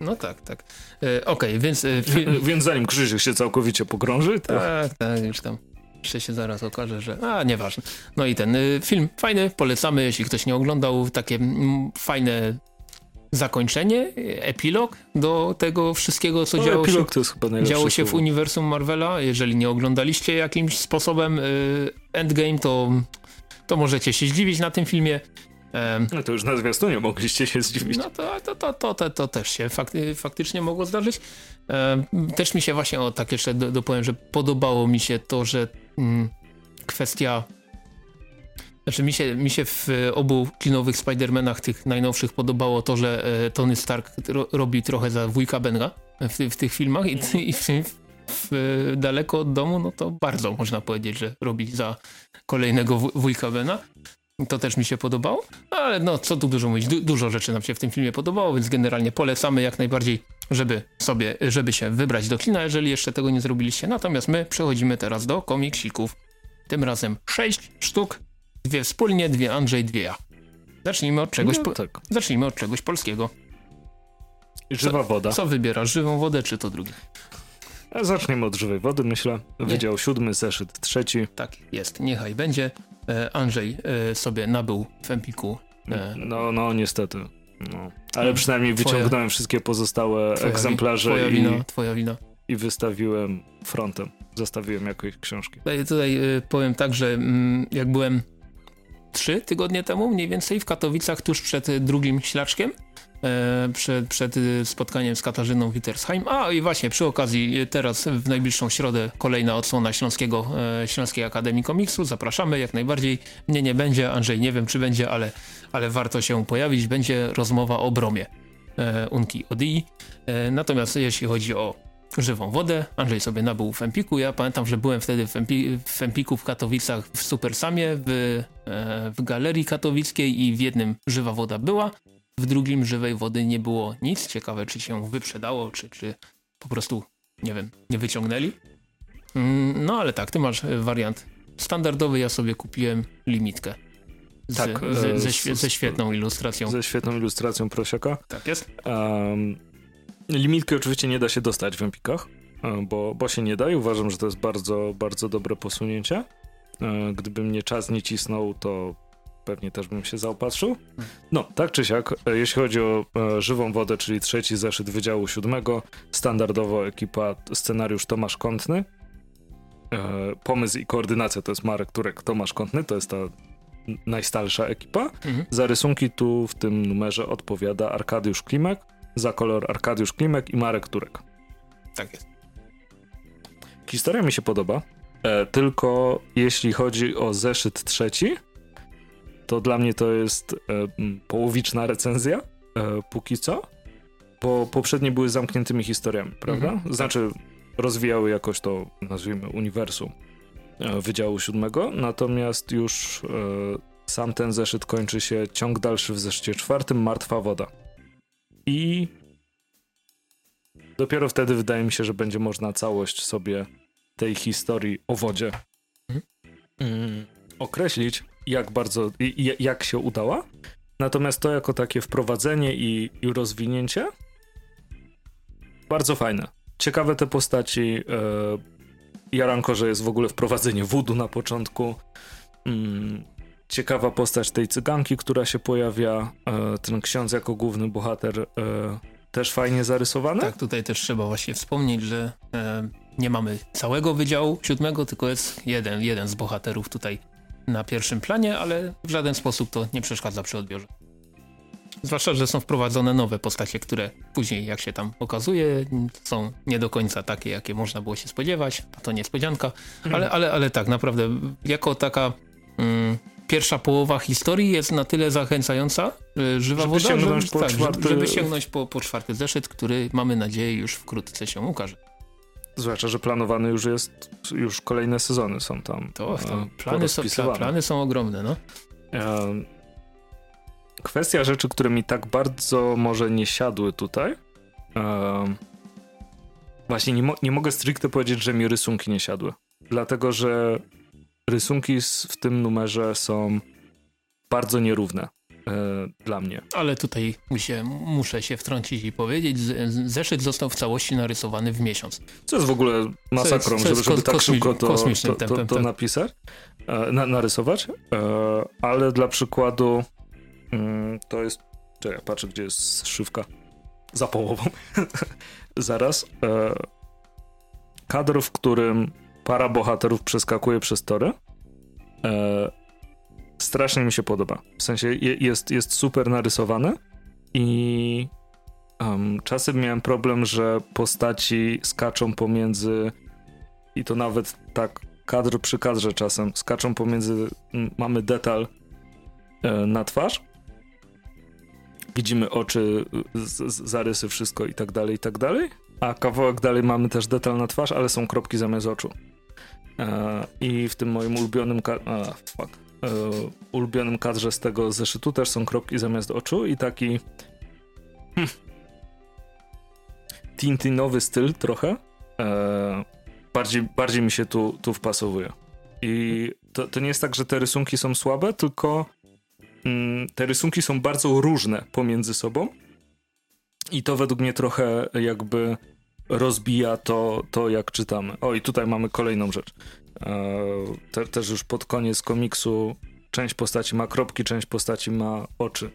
No tak, tak. E, Okej, okay, więc... E, film... więc zanim Krzysiek się całkowicie pogrąży, to... Tak, tak, już tam jeszcze się zaraz okaże, że a nieważne. No i ten y, film fajny, polecamy, jeśli ktoś nie oglądał, takie mm, fajne zakończenie, epilog do tego wszystkiego, co no, działo, się, działo się w uniwersum Marvela. Jeżeli nie oglądaliście jakimś sposobem y, Endgame, to, to możecie się zdziwić na tym filmie. No to już na zwiastunie mogliście się zdziwić. No to, to, to, to, to, to też się fakty, faktycznie mogło zdarzyć. Też mi się właśnie, o tak jeszcze dopowiem, że podobało mi się to, że mm, kwestia znaczy mi się, mi się w obu klinowych Spider-Manach tych najnowszych podobało to, że e, Tony Stark ro, robi trochę za wujka Benga w, w tych filmach i, i w, w, daleko od domu, no to bardzo można powiedzieć, że robi za kolejnego wujka Bena. To też mi się podobało, ale no co tu dużo mówić, du dużo rzeczy nam się w tym filmie podobało, więc generalnie polecamy jak najbardziej, żeby sobie, żeby się wybrać do kina, jeżeli jeszcze tego nie zrobiliście. Natomiast my przechodzimy teraz do komiksików. Tym razem sześć sztuk, dwie wspólnie, dwie Andrzej, dwie ja. Zacznijmy od czegoś, no, tak. zacznijmy od czegoś polskiego. Żywa co, woda. Co wybierasz, żywą wodę czy to drugie? Zaczniemy od żywej wody, myślę. Wydział Nie. siódmy, zeszyt trzeci. Tak, jest. Niechaj będzie. E, Andrzej e, sobie nabył w Empiku. E, no, no, niestety. No. Ale przynajmniej twoja, wyciągnąłem wszystkie pozostałe twoja, egzemplarze twoja i, wina, twoja wina. i wystawiłem frontem. Zostawiłem jakieś książki. Tutaj, tutaj powiem tak, że mm, jak byłem trzy tygodnie temu, mniej więcej w Katowicach, tuż przed drugim ślaczkiem. E, przed, przed spotkaniem z Katarzyną Wittersheim. A i właśnie przy okazji teraz w najbliższą środę kolejna odsłona Śląskiego, e, Śląskiej Akademii Komiksu. Zapraszamy jak najbardziej. Mnie nie będzie, Andrzej nie wiem czy będzie, ale, ale warto się pojawić. Będzie rozmowa o bromie e, Unki Odii. Natomiast jeśli chodzi o żywą wodę. Andrzej sobie nabył w Empiku. Ja pamiętam, że byłem wtedy w, Empi w Empiku w Katowicach w Supersamie, w, w Galerii Katowickiej i w jednym żywa woda była, w drugim żywej wody nie było nic. Ciekawe, czy się wyprzedało, czy, czy po prostu, nie wiem, nie wyciągnęli. Mm, no ale tak, ty masz e, wariant standardowy, ja sobie kupiłem limitkę. Z, tak, ze, ze, ze, świetną ilustracją. Ze świetną ilustracją prosiaka. Tak jest. Um, limitkę oczywiście nie da się dostać w Empikach, e, bo, bo się nie da i uważam, że to jest bardzo, bardzo dobre posunięcie. E, gdyby mnie czas nie cisnął, to pewnie też bym się zaopatrzył. No, tak czy siak, e, jeśli chodzi o żywą wodę, czyli trzeci zeszyt Wydziału Siódmego, standardowo ekipa, scenariusz Tomasz Kątny, pomysł i koordynacja to jest Marek Turek, Tomasz Kątny, to jest ta najstarsza ekipa. Mhm. Za rysunki tu w tym numerze odpowiada Arkadiusz Klimek, za kolor Arkadiusz Klimek i Marek Turek. Tak jest. Historia mi się podoba, e, tylko jeśli chodzi o zeszyt trzeci, to dla mnie to jest e, połowiczna recenzja, e, póki co, bo poprzednie były zamkniętymi historiami, prawda? Mhm. Znaczy rozwijały jakoś to, nazwijmy, uniwersum e, Wydziału Siódmego, natomiast już e, sam ten zeszyt kończy się ciąg dalszy w zeszycie czwartym, Martwa Woda. I dopiero wtedy wydaje mi się, że będzie można całość sobie tej historii o wodzie mm, określić jak bardzo, jak się udała. Natomiast to jako takie wprowadzenie i, i rozwinięcie bardzo fajne. Ciekawe te postaci. E, Jaranko, że jest w ogóle wprowadzenie wudu na początku. Mm, ciekawa postać tej cyganki, która się pojawia. E, ten ksiądz jako główny bohater e, też fajnie zarysowany. Tak, tutaj też trzeba właśnie wspomnieć, że e, nie mamy całego wydziału siódmego, tylko jest jeden, jeden z bohaterów tutaj na pierwszym planie, ale w żaden sposób to nie przeszkadza przy odbiorze. Zwłaszcza, że są wprowadzone nowe postacie, które później, jak się tam okazuje, są nie do końca takie, jakie można było się spodziewać, a to niespodzianka, mhm. ale, ale, ale tak, naprawdę, jako taka mm, pierwsza połowa historii jest na tyle zachęcająca, żywa żeby woda, sięgnąć żeby, po tak, czwarty... żeby sięgnąć po, po czwarty zeszyt, który mamy nadzieję już wkrótce się ukaże. Zwłaszcza, że planowany już jest, już kolejne sezony są tam. To, to plany, są, plany są ogromne, no. kwestia rzeczy, które mi tak bardzo może nie siadły tutaj. właśnie nie, mo nie mogę stricte powiedzieć, że mi rysunki nie siadły. Dlatego, że rysunki w tym numerze są bardzo nierówne. E, dla mnie. Ale tutaj się, muszę się wtrącić i powiedzieć, zeszyt został w całości narysowany w miesiąc. Co jest w ogóle masakrą, jest, żeby, żeby tak szybko to, to, to, to, to tak. napisać, e, na, narysować, e, ale dla przykładu mm, to jest, czekaj, patrzę gdzie jest szywka, za połową, zaraz, kadr, w którym para bohaterów przeskakuje przez tory, strasznie mi się podoba. W sensie jest, jest super narysowany i um, czasem miałem problem, że postaci skaczą pomiędzy i to nawet tak kadr przy kadrze czasem skaczą pomiędzy, mamy detal e, na twarz, widzimy oczy, z, z, zarysy, wszystko i tak dalej, i tak dalej, a kawałek dalej mamy też detal na twarz, ale są kropki zamiast oczu. E, I w tym moim ulubionym. A, fuck e, ulubionym kadrze z tego zeszytu też są kropki zamiast oczu i taki hmm, tintinowy styl trochę. E, bardziej, bardziej mi się tu, tu wpasowuje. I to, to nie jest tak, że te rysunki są słabe, tylko mm, te rysunki są bardzo różne pomiędzy sobą. I to według mnie trochę jakby rozbija to, to jak czytamy. O, i tutaj mamy kolejną rzecz. E, te, też już pod koniec komiksu część postaci ma kropki, część postaci ma oczy.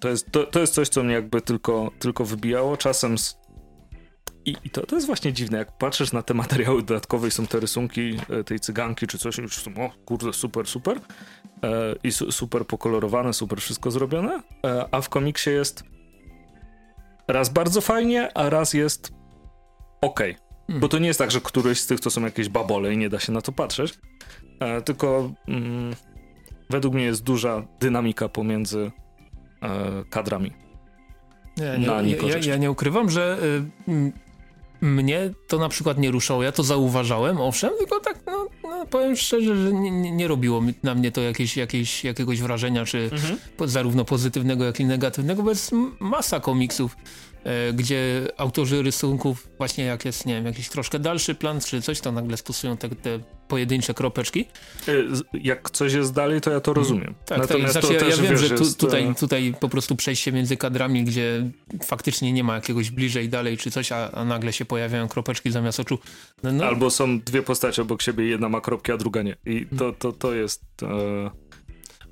To, jest, to, to jest coś, co mnie jakby tylko, tylko wybijało. Czasem I, I, to, to jest właśnie dziwne, jak patrzysz na te materiały dodatkowe i są te rysunki e, tej cyganki czy coś, już są, o kurde, super, super. E, I su, super pokolorowane, super wszystko zrobione. E, a w komiksie jest raz bardzo fajnie, a raz jest ok. Hmm. Bo to nie jest tak, że któryś z tych to są jakieś babole i nie da się na to patrzeć. E, tylko mm, według mnie jest duża dynamika pomiędzy e, kadrami. Nie, nie, ja, ja, ja, nie ukrywam, że y, mnie to na przykład nie ruszało. Ja to zauważałem, owszem, tylko tak, no, no powiem szczerze, że nie, nie, robiło na mnie to jakieś, jakieś, jakiegoś wrażenia, czy mhm. po, zarówno pozytywnego, jak i negatywnego, bo jest masa komiksów, gdzie autorzy rysunków właśnie jak jest, nie wiem, jakiś troszkę dalszy plan czy coś, to nagle stosują te, te pojedyncze kropeczki. E, jak coś jest dalej, to ja to rozumiem. Mm, tak, Natomiast tak, znaczy, ja, ja wiem, że tu, tutaj, e, tutaj po prostu przejście między kadrami, gdzie faktycznie nie ma jakiegoś bliżej, dalej czy coś, a, a nagle się pojawiają kropeczki zamiast oczu. No, no. Albo są dwie postacie obok siebie, jedna ma kropki, a druga nie. I to, to, to jest... E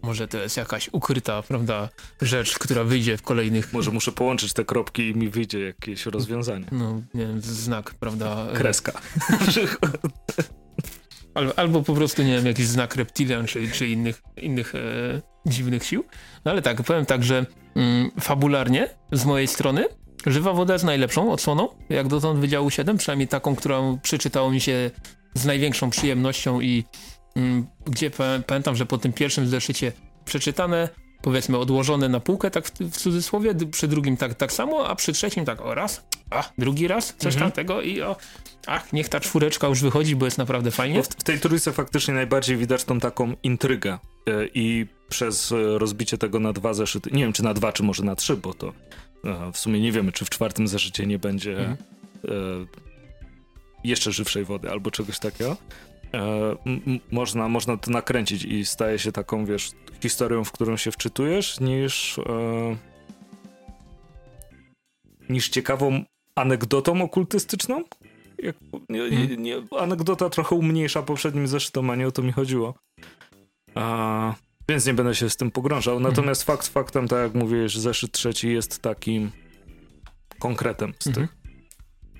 może to jest jakaś ukryta, prawda, rzecz, która wyjdzie w kolejnych... Może muszę połączyć te kropki i mi wyjdzie jakieś rozwiązanie. No, nie wiem, znak, prawda... Kreska. albo, albo po prostu, nie wiem, jakiś znak reptilian, czy, czy innych, innych e, dziwnych sił. No ale tak, powiem tak, że mm, fabularnie, z mojej strony, Żywa Woda jest najlepszą odsłoną, jak dotąd Wydziału 7, przynajmniej taką, którą przeczytało mi się z największą przyjemnością i gdzie pamiętam, że po tym pierwszym zeszycie przeczytane, powiedzmy odłożone na półkę, tak w, w cudzysłowie, przy drugim tak, tak samo, a przy trzecim tak o raz, a drugi raz, coś mhm. tamtego i o, ach, niech ta czwóreczka już wychodzi, bo jest naprawdę fajnie. W, w, tej trójce faktycznie najbardziej widać tą taką intrygę yy, i przez e, rozbicie tego na dwa zeszyty, nie wiem czy na dwa, czy może na trzy, bo to yy, w sumie nie wiemy, czy w czwartym zeszycie nie będzie mhm. jeszcze żywszej wody albo czegoś takiego. E, można, można to nakręcić i staje się taką, wiesz, historią, w którą się wczytujesz, niż e, niż ciekawą anegdotą okultystyczną. Jak, nie, hmm. nie, anegdota trochę umniejsza poprzednim zeszytom, a nie o to mi chodziło. A, więc nie będę się z tym pogrążał. Mhm. Natomiast hmm. fakt faktem, tak jak mówiłeś, zeszyt trzeci jest takim konkretem z hmm. tych.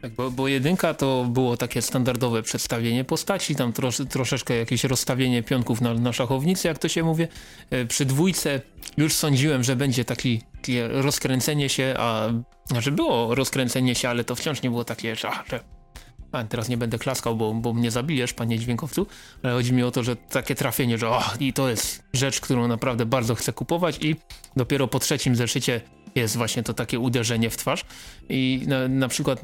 Tak, bo, bo jedynka to było takie standardowe przedstawienie postaci, tam trosz, troszeczkę jakieś rozstawienie pionków na, na szachownicy, jak to się mówi. E, przy dwójce już sądziłem, że będzie taki, takie rozkręcenie się, a znaczy było rozkręcenie się, ale to wciąż nie było takie, że, że a teraz nie będę klaskał, bo, bo mnie zabijesz, panie dźwiękowcu, ale chodzi mi o to, że takie trafienie, że oh, i to jest rzecz, którą naprawdę bardzo chcę kupować i dopiero po trzecim zeszycie jest właśnie to takie uderzenie w twarz i na, na przykład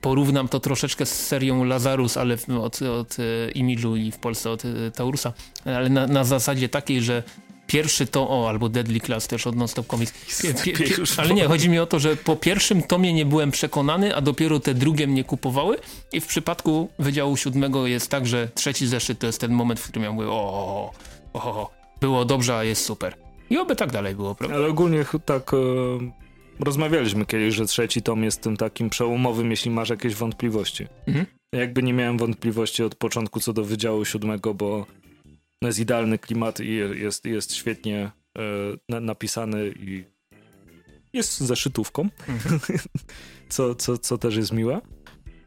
porównam to troszeczkę z serią Lazarus, ale od, od e, Imidżu i w Polsce od e, Taurusa, ale na, na zasadzie takiej, że pierwszy to, o, albo Deadly Class też od Nonstop Comics. Pie, pie, pie, ale nie, chodzi mi o to, że po pierwszym tomie nie byłem przekonany, a dopiero te drugie mnie kupowały i w przypadku Wydziału Siódmego jest tak, że trzeci zeszyt to jest ten moment, w którym ja mówię, o, o, o było dobrze, a jest super. I oby tak dalej było, prawda? Ale ogólnie tak... E, rozmawialiśmy kiedyś, że trzeci tom jest tym takim przełomowym, jeśli masz jakieś wątpliwości. Mhm. Jakby nie miałem wątpliwości od początku co do Wydziału Siódmego, bo jest idealny klimat i jest, jest świetnie e, napisany i jest zeszytówką, mhm. co, co, co też jest miłe.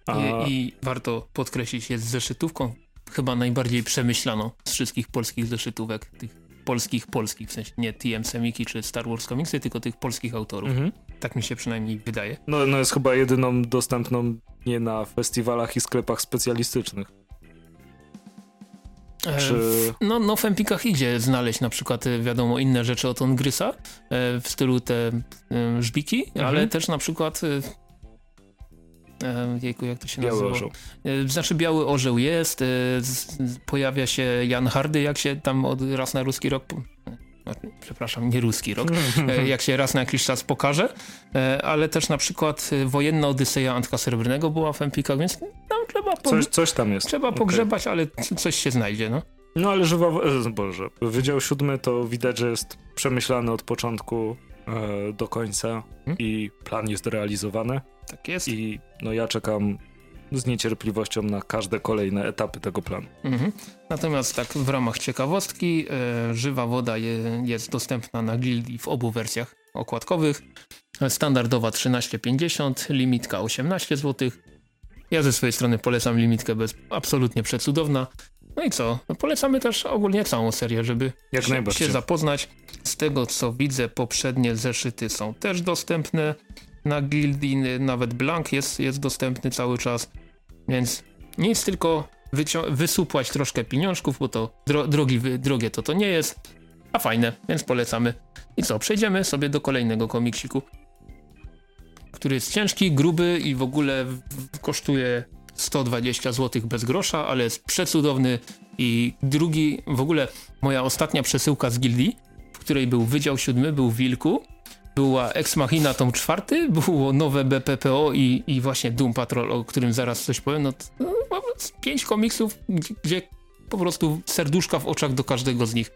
A... I, I, warto podkreślić, jest zeszytówką chyba najbardziej przemyślaną z wszystkich polskich zeszytówek, tych polskich, polskich, w sensie nie TM Semiki czy Star Wars Comicsy, tylko tych polskich autorów. Mhm. Tak mi się przynajmniej wydaje. No, no jest chyba jedyną dostępną nie na festiwalach i sklepach specjalistycznych. E, czy... No, no w Empikach idzie znaleźć na przykład, e, wiadomo, inne rzeczy od Ongrysa e, w stylu te żbiki, mhm. ale też na przykład Jejku, jak to się biały nazywa? Orzeł. Znaczy biały orzeł jest, pojawia się Jan Hardy, jak się tam od raz na ruski rok przepraszam, nie ruski rok, jak się raz na jakiś czas pokaże, ale też na przykład wojenna Odyseja Antka Srebrnego była w Empikach, więc tam trzeba... Coś, coś tam jest. Trzeba okay. pogrzebać, ale coś się znajdzie, no. No ale żywa... Boże, Wydział Siódmy to widać, że jest przemyślany od początku e, do końca hmm? i plan jest realizowany. Tak jest. I no ja czekam z niecierpliwością na każde kolejne etapy tego planu. Mhm. Natomiast tak w ramach ciekawostki, e, żywa woda je, jest dostępna na Gildii w obu wersjach okładkowych. Standardowa 13,50, limitka 18 zł. Ja ze swojej strony polecam limitkę, bo jest absolutnie przecudowna. No i co? No polecamy też ogólnie całą serię, żeby się, się zapoznać. Z tego co widzę, poprzednie zeszyty są też dostępne na Gildii, nawet Blank jest, jest dostępny cały czas, więc nic, tylko wysupłać troszkę pieniążków, bo to dro drogi, drogie to to nie jest, a fajne, więc polecamy. I co, przejdziemy sobie do kolejnego komiksiku, który jest ciężki, gruby i w ogóle kosztuje 120 zł bez grosza, ale jest przecudowny i drugi, w ogóle moja ostatnia przesyłka z gildii, w której był Wydział Siódmy, był Wilku, była Ex Machina tom czwarty, było nowe BPPO i, i właśnie Doom Patrol, o którym zaraz coś powiem, no, no pięć komiksów, gdzie, po prostu serduszka w oczach do każdego z nich.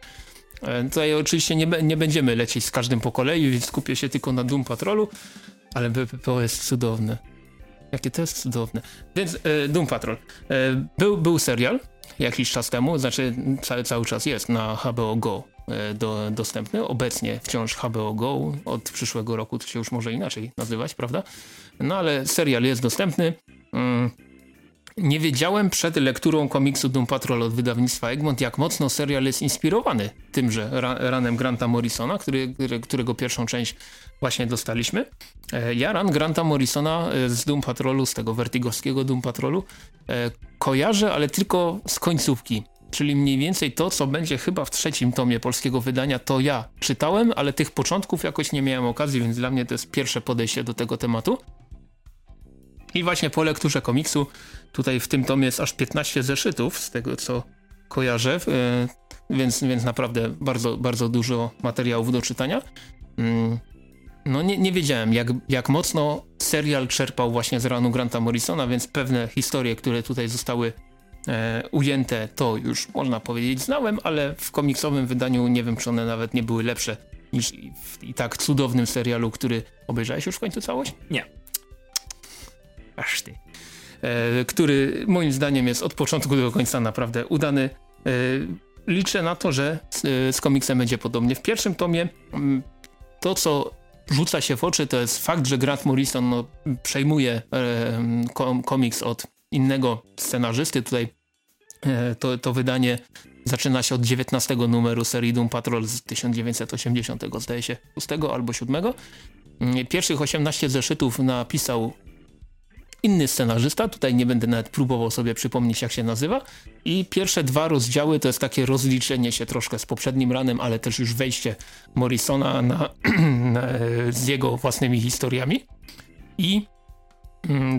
E, tutaj oczywiście nie, nie będziemy lecieć z każdym po kolei, więc skupię się tylko na Doom Patrolu, ale BPPO jest cudowne. Jakie to jest cudowne. Więc e, Doom Patrol. E, był, był serial jakiś czas temu, znaczy cały, cały czas jest na HBO Go do, dostępny. Obecnie wciąż HBO Go. Od przyszłego roku to się już może inaczej nazywać, prawda? No ale serial jest dostępny. Mm nie wiedziałem przed lekturą komiksu Doom Patrol od wydawnictwa Egmont, jak mocno serial jest inspirowany tymże ra ranem Granta Morrisona, który, którego pierwszą część właśnie dostaliśmy. E, ja ran Granta Morrisona e, z Doom Patrolu, z tego vertigowskiego Doom Patrolu, e, kojarzę, ale tylko z końcówki. Czyli mniej więcej to, co będzie chyba w trzecim tomie polskiego wydania, to ja czytałem, ale tych początków jakoś nie miałem okazji, więc dla mnie to jest pierwsze podejście do tego tematu. I właśnie po lekturze komiksu, tutaj w tym tomie jest aż 15 zeszytów, z tego co kojarzę, e, więc, więc naprawdę bardzo, bardzo dużo materiałów do czytania. Mm, no nie, nie wiedziałem, jak, jak mocno serial czerpał właśnie z ranu Granta Morrisona, więc pewne historie, które tutaj zostały ujęte, to już można powiedzieć znałem, ale w komiksowym wydaniu nie wiem, czy one nawet nie były lepsze niż w i tak cudownym serialu, który obejrzałeś już w końcu całość? Nie aż ty, e, który moim zdaniem jest od początku do końca naprawdę udany. E, liczę na to, że z, e, z komiksem będzie podobnie. W pierwszym tomie to, co rzuca się w oczy, to jest fakt, że Grant Morrison no, przejmuje e, kom, komiks od innego scenarzysty. Tutaj e, to, to wydanie zaczyna się od 19 numeru serii Doom Patrol z 1980, zdaje się, 6 albo 7. Mm, pierwszych 18 zeszytów napisał inny scenarzysta, tutaj nie będę nawet próbował sobie przypomnieć jak się nazywa i pierwsze dwa rozdziały to jest takie rozliczenie się troszkę z poprzednim ranem, ale też już wejście Morrisona na, na, z jego własnymi historiami i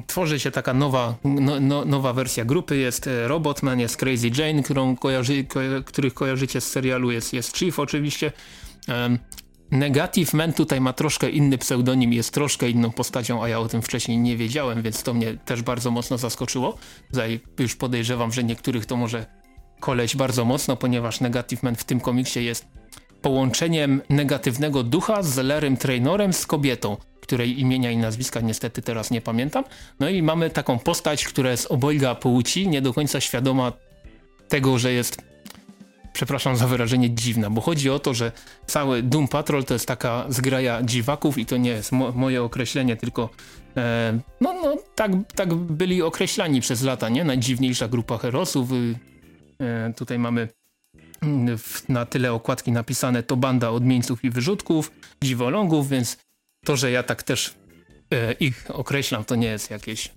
tworzy się taka nowa, no, no, nowa wersja grupy, jest e, Robotman, jest Crazy Jane, którą kojarzy, ko, których kojarzycie z serialu, jest, jest Chief oczywiście, Negative Man tutaj ma troszkę inny pseudonim, jest troszkę inną postacią, a ja o tym wcześniej nie wiedziałem, więc to mnie też bardzo mocno zaskoczyło. Tutaj już podejrzewam, że niektórych to może koleć bardzo mocno, ponieważ Negative Man w tym komiksie jest połączeniem negatywnego ducha z Lerym Trainorem z kobietą, której imienia i nazwiska niestety teraz nie pamiętam. No i mamy taką postać, która jest obojga płci, nie do końca świadoma tego, że jest przepraszam za wyrażenie, dziwna, bo chodzi o to, że cały Doom Patrol to jest taka zgraja dziwaków i to nie jest mo moje określenie, tylko e, no, no tak, tak byli określani przez lata, nie? Najdziwniejsza grupa herosów. E, tutaj mamy mm, w, na tyle okładki napisane to banda odmieńców i wyrzutków, dziwolągów, więc to, że ja tak też e, ich określam, to nie jest jakieś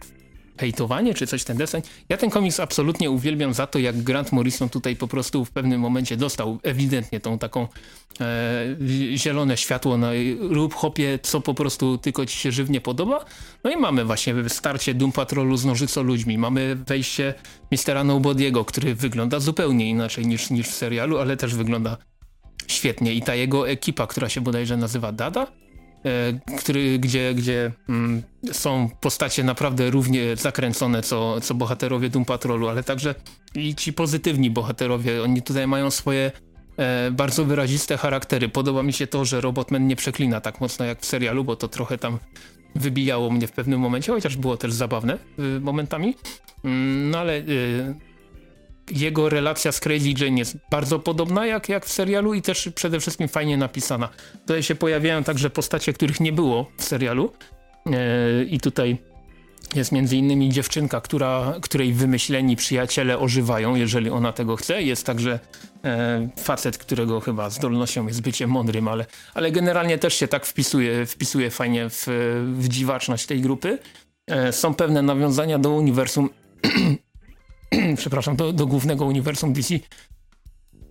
hejtowanie czy coś ten deseń. Ja ten komiks absolutnie uwielbiam za to, jak Grant Morrison tutaj po prostu w pewnym momencie dostał ewidentnie tą taką e, zielone światło na rób hopie, co po prostu tylko ci się żywnie podoba. No i mamy właśnie starcie Doom Patrolu z nożyco ludźmi. Mamy wejście Mistera Nobody'ego, który wygląda zupełnie inaczej niż, niż w serialu, ale też wygląda świetnie. I ta jego ekipa, która się bodajże nazywa Dada, który, gdzie, gdzie mm, są postacie naprawdę równie zakręcone co, co bohaterowie Doom Patrolu, ale także i ci pozytywni bohaterowie, oni tutaj mają swoje e, bardzo wyraziste charaktery. Podoba mi się to, że Robotman nie przeklina tak mocno jak w serialu, bo to trochę tam wybijało mnie w pewnym momencie, chociaż było też zabawne y, momentami. Mm, no ale y, jego relacja z Crazy Jane jest bardzo podobna jak, jak w serialu i też przede wszystkim fajnie napisana. Tutaj się pojawiają także postacie, których nie było w serialu e, i tutaj jest między innymi dziewczynka, która, której wymyśleni przyjaciele ożywają, jeżeli ona tego chce. Jest także e, facet, którego chyba zdolnością jest bycie mądrym, ale, ale generalnie też się tak wpisuje, wpisuje fajnie w, w dziwaczność tej grupy. E, są pewne nawiązania do uniwersum przepraszam, do, do głównego uniwersum DC,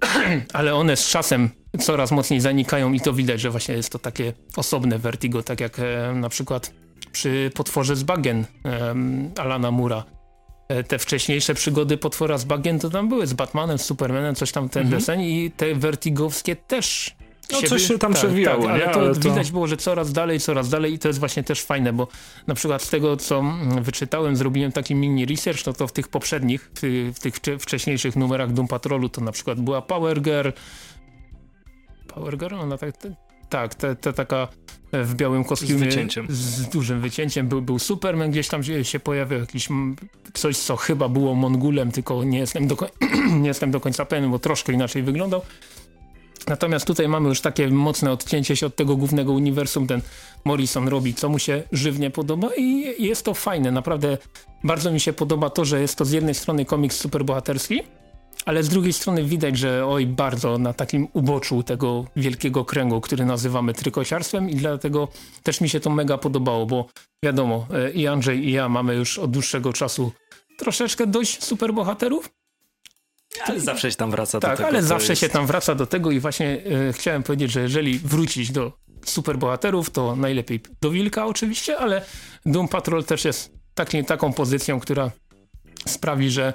ale one z czasem coraz mocniej zanikają i to widać, że właśnie jest to takie osobne Vertigo, tak jak e, na przykład przy potworze z bagien e, Alana Mura. E, te wcześniejsze przygody potwora z bagien to tam były z Batmanem, z Supermanem, coś tam ten mhm. deseń i te vertigowskie też no coś się tam tak, przewijało, tak, ale, to ale to widać było, że coraz dalej, coraz dalej i to jest właśnie też fajne, bo na przykład z tego, co wyczytałem, zrobiłem taki mini research, no to w tych poprzednich, w, w tych wcześniejszych numerach Doom Patrolu to na przykład była Power Girl, Power Girl? Ona tak, tak, ta, ta taka w białym kostiumie z, z, dużym wycięciem. Był, był Superman, gdzieś tam się, się pojawiał jakiś coś, co chyba było Mongulem, tylko nie jestem do, nie jestem do końca pewien, bo troszkę inaczej wyglądał. Natomiast tutaj mamy już takie mocne odcięcie się od tego głównego uniwersum. Ten Morrison robi, co mu się żywnie podoba i jest to fajne. Naprawdę bardzo mi się podoba to, że jest to z jednej strony komiks superbohaterski, ale z drugiej strony widać, że oj bardzo na takim uboczu tego wielkiego kręgu, który nazywamy trykociarstwem i dlatego też mi się to mega podobało, bo wiadomo, e, i Andrzej i ja mamy już od dłuższego czasu troszeczkę dość superbohaterów, ale zawsze się tam wraca tak, do tego. ale zawsze jest... się tam wraca do tego i właśnie e, chciałem powiedzieć, że jeżeli wrócić do superbohaterów, to najlepiej do Wilka oczywiście, ale Doom Patrol też jest taki, taką pozycją, która sprawi, że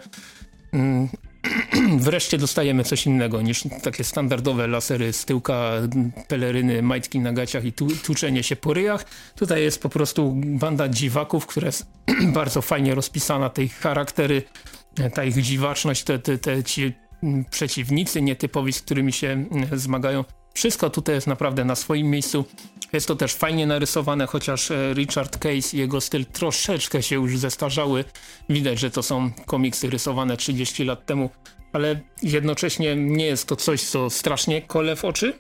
mm, wreszcie dostajemy coś innego niż takie standardowe lasery z tyłka, peleryny, majtki na gaciach i tu, tłuczenie się po ryjach. Tutaj jest po prostu banda dziwaków, która jest bardzo fajnie rozpisana, tej charaktery ta ich dziwaczność, te, te, te ci przeciwnicy nietypowi, z którymi się mm, zmagają. Wszystko tutaj jest naprawdę na swoim miejscu. Jest to też fajnie narysowane, chociaż e, Richard Case i jego styl troszeczkę się już zestarzały. Widać, że to są komiksy rysowane 30 lat temu, ale jednocześnie nie jest to coś, co strasznie kole w oczy.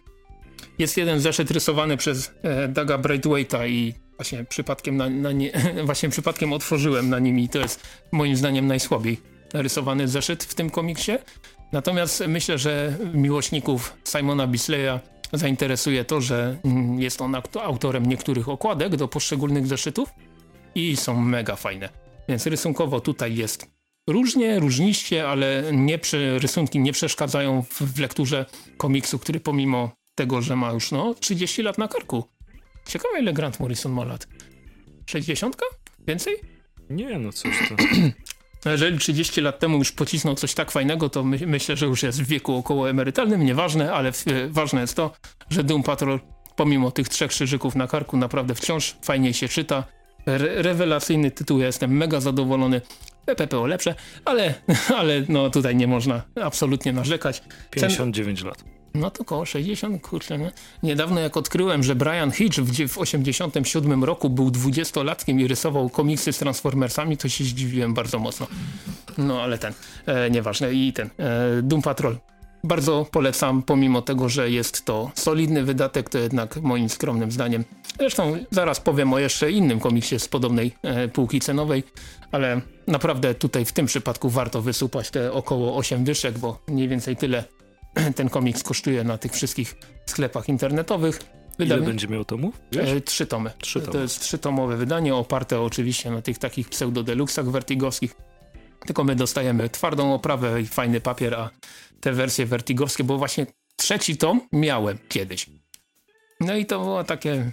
Jest jeden zeszyt rysowany przez e, Daga Braithwaite'a i właśnie przypadkiem, na, na nie, właśnie przypadkiem otworzyłem na nim i to jest moim zdaniem najsłabiej narysowany zeszyt w tym komiksie. Natomiast myślę, że miłośników Simona Bisleya zainteresuje to, że mm, jest on autorem niektórych okładek do poszczególnych zeszytów i są mega fajne. Więc rysunkowo tutaj jest różnie, różniście, ale nie rysunki nie przeszkadzają w, w lekturze komiksu, który pomimo tego, że ma już no 30 lat na karku. Ciekawe ile Grant Morrison ma lat. 60? Więcej? Nie, no cóż to. Jeżeli 30 lat temu już pocisnął coś tak fajnego, to my, myślę, że już jest w wieku około emerytalnym, nieważne, ale w, e, ważne jest to, że Doom Patrol pomimo tych trzech krzyżyków na karku naprawdę wciąż fajnie się czyta. Re rewelacyjny tytuł, ja jestem mega zadowolony. PPPO lepsze, ale, ale no tutaj nie można absolutnie narzekać. 59 Cen... lat. No to około 60, kurczę. Nie? Niedawno jak odkryłem, że Brian Hitch w, w 87 roku był 20-latkiem i rysował komiksy z Transformersami, to się zdziwiłem bardzo mocno. No ale ten, e, nieważne. I ten, e, Doom Patrol. Bardzo polecam, pomimo tego, że jest to solidny wydatek, to jednak moim skromnym zdaniem. Zresztą zaraz powiem o jeszcze innym komiksie z podobnej e, półki cenowej, ale naprawdę tutaj w tym przypadku warto wysupać te około 8 dyszek, bo mniej więcej tyle ten komiks kosztuje na tych wszystkich sklepach internetowych. Wydamy... Ile będzie miał tomów? E, trzy tomy. Trzy tomy. To jest trzytomowe wydanie oparte oczywiście na tych takich pseudo-deluxach vertigowskich. Tylko my dostajemy twardą oprawę i fajny papier, a te wersje vertigowskie, bo właśnie trzeci tom miałem kiedyś. No i to było takie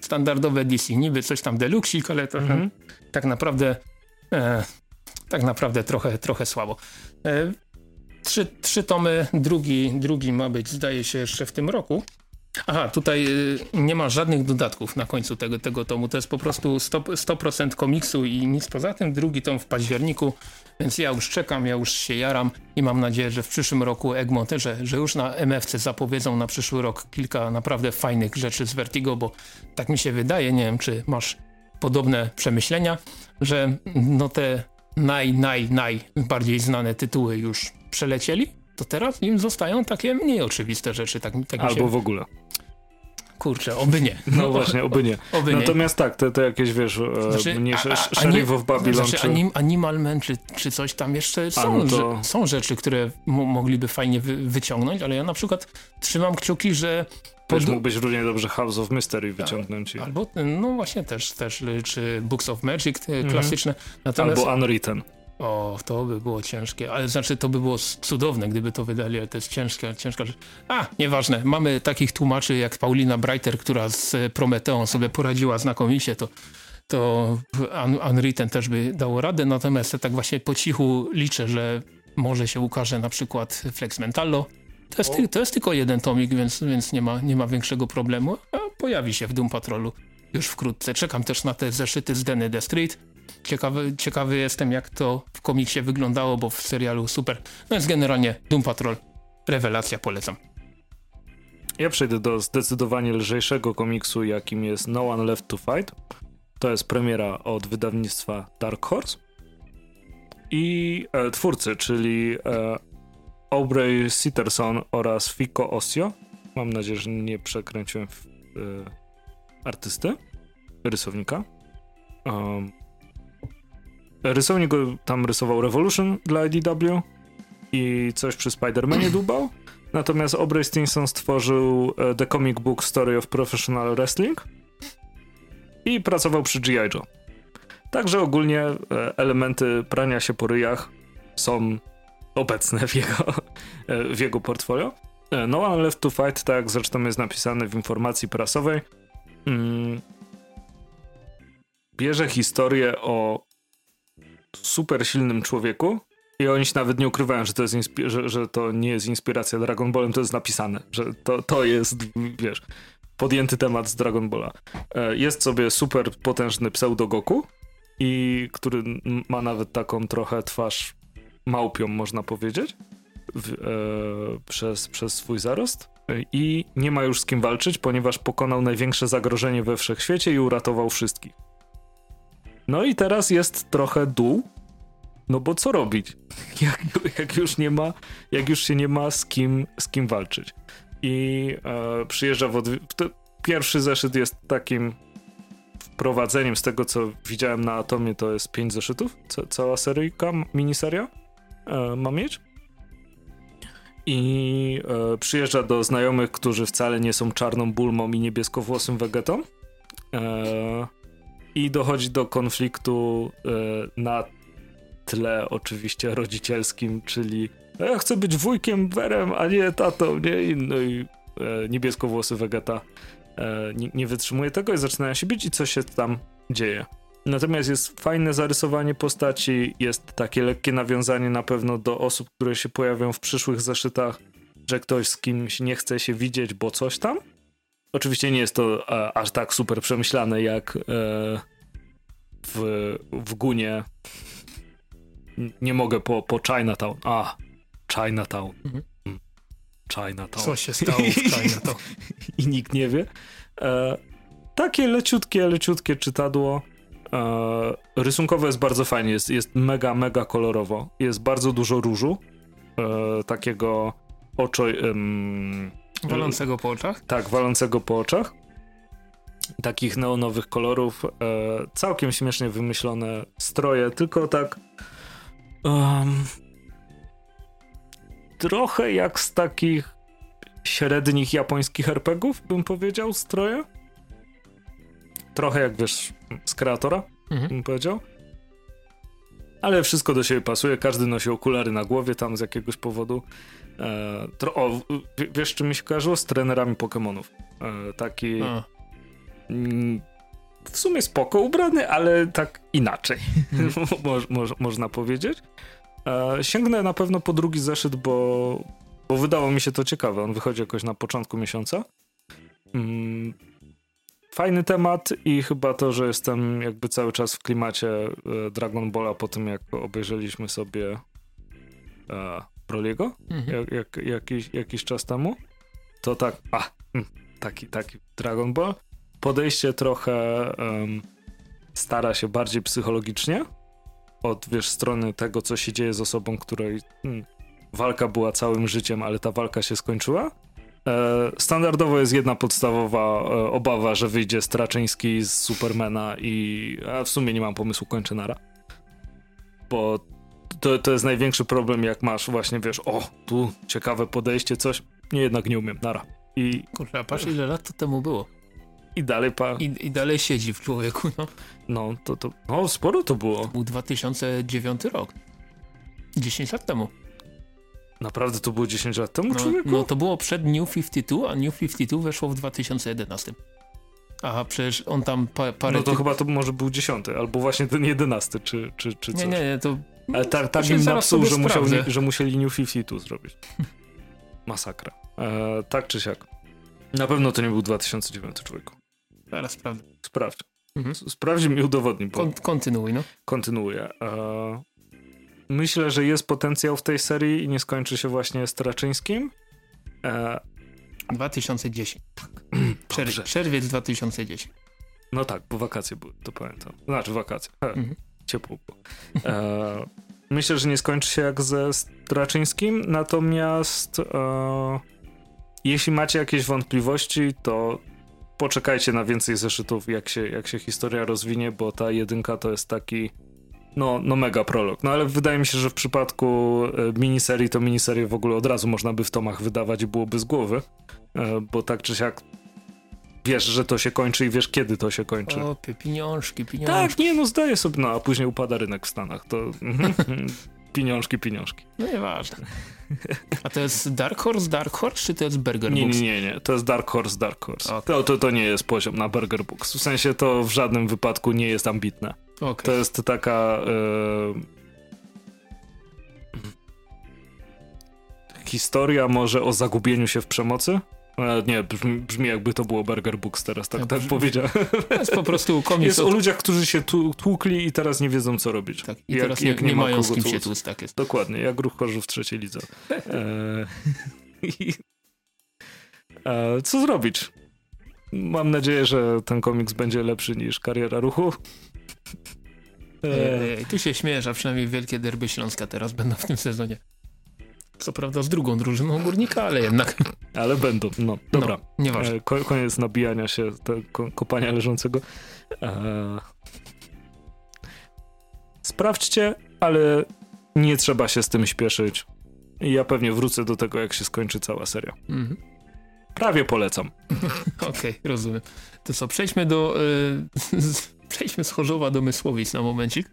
standardowe DC. Niby coś tam deluxik, ale to -hmm. tak naprawdę e, tak naprawdę trochę, trochę słabo. E, trzy, trzy tomy, drugi, drugi ma być zdaje się jeszcze w tym roku. Aha, tutaj y, nie ma żadnych dodatków na końcu tego, tego tomu. To jest po prostu 100%, 100 komiksu i nic poza tym. Drugi tom w październiku, więc ja już czekam, ja już się jaram i mam nadzieję, że w przyszłym roku Egmont, że, że już na MFC zapowiedzą na przyszły rok kilka naprawdę fajnych rzeczy z Vertigo, bo tak mi się wydaje, nie wiem czy masz podobne przemyślenia, że no te naj, naj, naj bardziej znane tytuły już przelecieli, to teraz im zostają takie mniej oczywiste rzeczy. Tak, tak Albo się... w ogóle. Kurczę, oby nie. No, właśnie, oby nie. Oby Natomiast nie. tak, te, te jakieś, wiesz, e, znaczy, mniejsze Sheriff of Babylon. Znaczy, czy... anim, Animal Man, czy, czy coś tam jeszcze są, no to... są rzeczy, które mogliby fajnie wy, wyciągnąć, ale ja na przykład trzymam kciuki, że pod... Też mógłbyś równie dobrze House of Mystery wyciągnąć. Albo, no właśnie też, też czy Books of Magic mhm. klasyczne. Natomiast... Albo Unwritten. O, to by było ciężkie, ale znaczy to by było cudowne, gdyby to wydali, ale to jest ciężkie, ciężka rzecz. A, nieważne, mamy takich tłumaczy jak Paulina Breiter, która z Prometeą sobie poradziła znakomicie, to, to Unwritten też by dało radę, natomiast ja tak właśnie po cichu liczę, że może się ukaże na przykład Flex Mentallo. To jest, to jest tylko jeden tomik, więc, więc nie, ma, nie ma większego problemu, a pojawi się w Doom Patrolu już wkrótce. Czekam też na te zeszyty z Denny the Street, Ciekawy, ciekawy jestem, jak to w komiksie wyglądało, bo w serialu super. No więc generalnie Doom Patrol, rewelacja, polecam. Ja przejdę do zdecydowanie lżejszego komiksu, jakim jest No One Left to Fight. To jest premiera od wydawnictwa Dark Horse. I e, twórcy, czyli e, Aubrey Sitterson oraz Fico Osio. Mam nadzieję, że nie przekręciłem w, e, artysty, rysownika. Um, Rysownik go tam rysował Revolution dla IDW i coś przy Spider-Manie dubał. Natomiast Aubrey Stinson stworzył e, The Comic Book Story of Professional Wrestling i pracował przy G.I. Joe. Także ogólnie e, elementy prania się po ryjach są obecne w jego, e, w jego portfolio. No One Left to Fight, tak jak zresztą jest napisane w informacji prasowej, mm, bierze historię o super silnym człowieku i oni się nawet nie ukrywają, że to, jest że, że to nie jest inspiracja Dragon Ballem, to jest napisane, że to, to jest, wiesz, podjęty temat z Dragon Balla. E, jest sobie super potężny pseudo-Goku i który ma nawet taką trochę twarz małpią, można powiedzieć, w, e, przez, przez swój zarost i nie ma już z kim walczyć, ponieważ pokonał największe zagrożenie we wszechświecie i uratował wszystkich. No i teraz jest trochę dół, no bo co robić, jak, jak, już nie ma, jak już się nie ma z kim, z kim walczyć. I e, przyjeżdża w odwi- Pierwszy zeszyt jest takim wprowadzeniem z tego, co widziałem na Atomie, to jest pięć zeszytów, ca- cała seryjka, miniseria e, ma mieć. I e, przyjeżdża do znajomych, którzy wcale nie są czarną bulmą i niebieskowłosym wegetą. E, i dochodzi do konfliktu e, na tle oczywiście rodzicielskim, czyli ja chcę być wujkiem Werem, a nie tatą, nie? No i e, niebieskowłosy Vegeta e, nie, nie wytrzymuje tego i zaczynają się bić i co się tam dzieje. Natomiast jest fajne zarysowanie postaci, jest takie lekkie nawiązanie na pewno do osób, które się pojawią w przyszłych zeszytach, że ktoś z kimś nie chce się widzieć, bo coś tam. Oczywiście nie jest to e, aż tak super przemyślane jak e, w, w Gunie. Nie mogę po, po Chinatown. A, Chinatown. Mhm. Mm, Chinatown. Co się stało w Chinatown? I nikt nie wie. E, takie leciutkie, leciutkie czytadło. E, rysunkowe jest bardzo fajnie, jest, jest mega, mega kolorowo. Jest bardzo dużo różu. E, takiego oczo... Walącego po oczach? Tak, walącego po oczach. Takich neonowych kolorów. E, całkiem śmiesznie wymyślone stroje, tylko tak. Um, trochę jak z takich średnich japońskich RPGów, bym powiedział, stroje. Trochę jak wiesz, z kreatora, mhm. bym powiedział. Ale wszystko do siebie pasuje, każdy nosi okulary na głowie tam z jakiegoś powodu. E, tro, o, wiesz, czym mi się kojarzyło? Z trenerami Pokémonów. E, taki mm, w sumie spoko ubrany, ale tak inaczej, mo, mo, można powiedzieć. E, sięgnę na pewno po drugi zeszyt, bo, bo wydało mi się to ciekawe. On wychodzi jakoś na początku miesiąca. Mm, fajny temat i chyba to, że jestem jakby cały czas w klimacie e, Dragon Balla po tym, jak obejrzeliśmy sobie e, Broliego mhm. jak, jak, jakiś, jakiś czas temu, to tak, a, mm, taki, taki Dragon Ball. Podejście trochę um, stara się bardziej psychologicznie od, wiesz, strony tego, co się dzieje z osobą, której hmm, walka była całym życiem, ale ta walka się skończyła. E, standardowo jest jedna podstawowa e, obawa, że wyjdzie Straczyński z Supermana i a w sumie nie mam pomysłu, kończę nara. Bo to, to jest największy problem, jak masz właśnie, wiesz, o, tu ciekawe podejście, coś, nie, jednak nie umiem, nara. I... Kurczę, a patrz ile lat to temu było. I dalej pa... I, I, dalej siedzi w człowieku, no. No, to, to, no, sporo to było. Był 2009 rok. 10 lat temu. Naprawdę to było 10 lat temu, no, człowieku? No to było przed New 52, a New 52 weszło w 2011. Aha, przecież on tam pa, parę... No to chyba to może był 10, albo właśnie ten 11, czy, czy, czy coś. Nie, nie, nie, to... Ale tak, tak im napsuł, że, musiał, że musieli New 52 zrobić. Masakra. E, tak czy siak. Na pewno to nie był 2009, człowieku. Zaraz sprawdzę. Sprawdź. Mhm. Sprawdź mi udowodnij. Bo... Kon kontynuuj, no. Kontynuuję. E, myślę, że jest potencjał w tej serii i nie skończy się właśnie Straczyńskim. E... 2010. Czer czerwiec 2010. No tak, bo wakacje były, to pamiętam. Znaczy wakacje. He, mhm. Ciepło było. E, myślę, że nie skończy się jak ze Straczyńskim, natomiast e, jeśli macie jakieś wątpliwości, to poczekajcie na więcej zeszytów, jak się, jak się historia rozwinie, bo ta jedynka to jest taki no, no mega prolog. No ale wydaje mi się, że w przypadku e, miniserii, to miniserię w ogóle od razu można by w tomach wydawać i byłoby z głowy, e, bo tak czy siak wiesz, że to się kończy i wiesz, kiedy to się kończy. O, pieniążki, pieniążki. Tak, nie, no zdaję sobie, no a później upada rynek w Stanach, to pieniążki, pieniążki. No nieważne. A to jest Dark Horse, Dark Horse, czy to jest Burger Books? Nie, nie, nie, to jest Dark Horse, Dark Horse. Okay. To, to, to nie jest poziom na Burger Books, w sensie to w żadnym wypadku nie jest ambitne. Okay. To jest taka... E, historia może o zagubieniu się w przemocy? E, nie, brzmi, brzmi, jakby to było Burger Books teraz, tak, ja, tak powiedziałem. To jest po prostu komiks. Jest o ludziach, którzy się tłukli i teraz nie wiedzą, co robić. Tak, i jak, teraz nie, jak nie, nie mają z kim się tłuc, tak jest. Dokładnie, jak ruch chorzy w trzeciej lidze. E, i, e, co zrobić? Mam nadzieję, że ten komiks będzie lepszy niż Kariera Ruchu. Ej, tu się śmiejesz, a przynajmniej wielkie derby Śląska teraz będą w tym sezonie. Co prawda z drugą drużyną górnika, ale jednak. Ale będą, no. Dobra. No, nieważne. E, koniec nabijania się, ko kopania leżącego. E... Sprawdźcie, ale nie trzeba się z tym śpieszyć. Ja pewnie wrócę do tego, jak się skończy cała seria. Mhm. Prawie polecam. Okej, okay, rozumiem. To co, przejdźmy do... Yy, przejdźmy z Chorzowa do Mysłowic na momencik.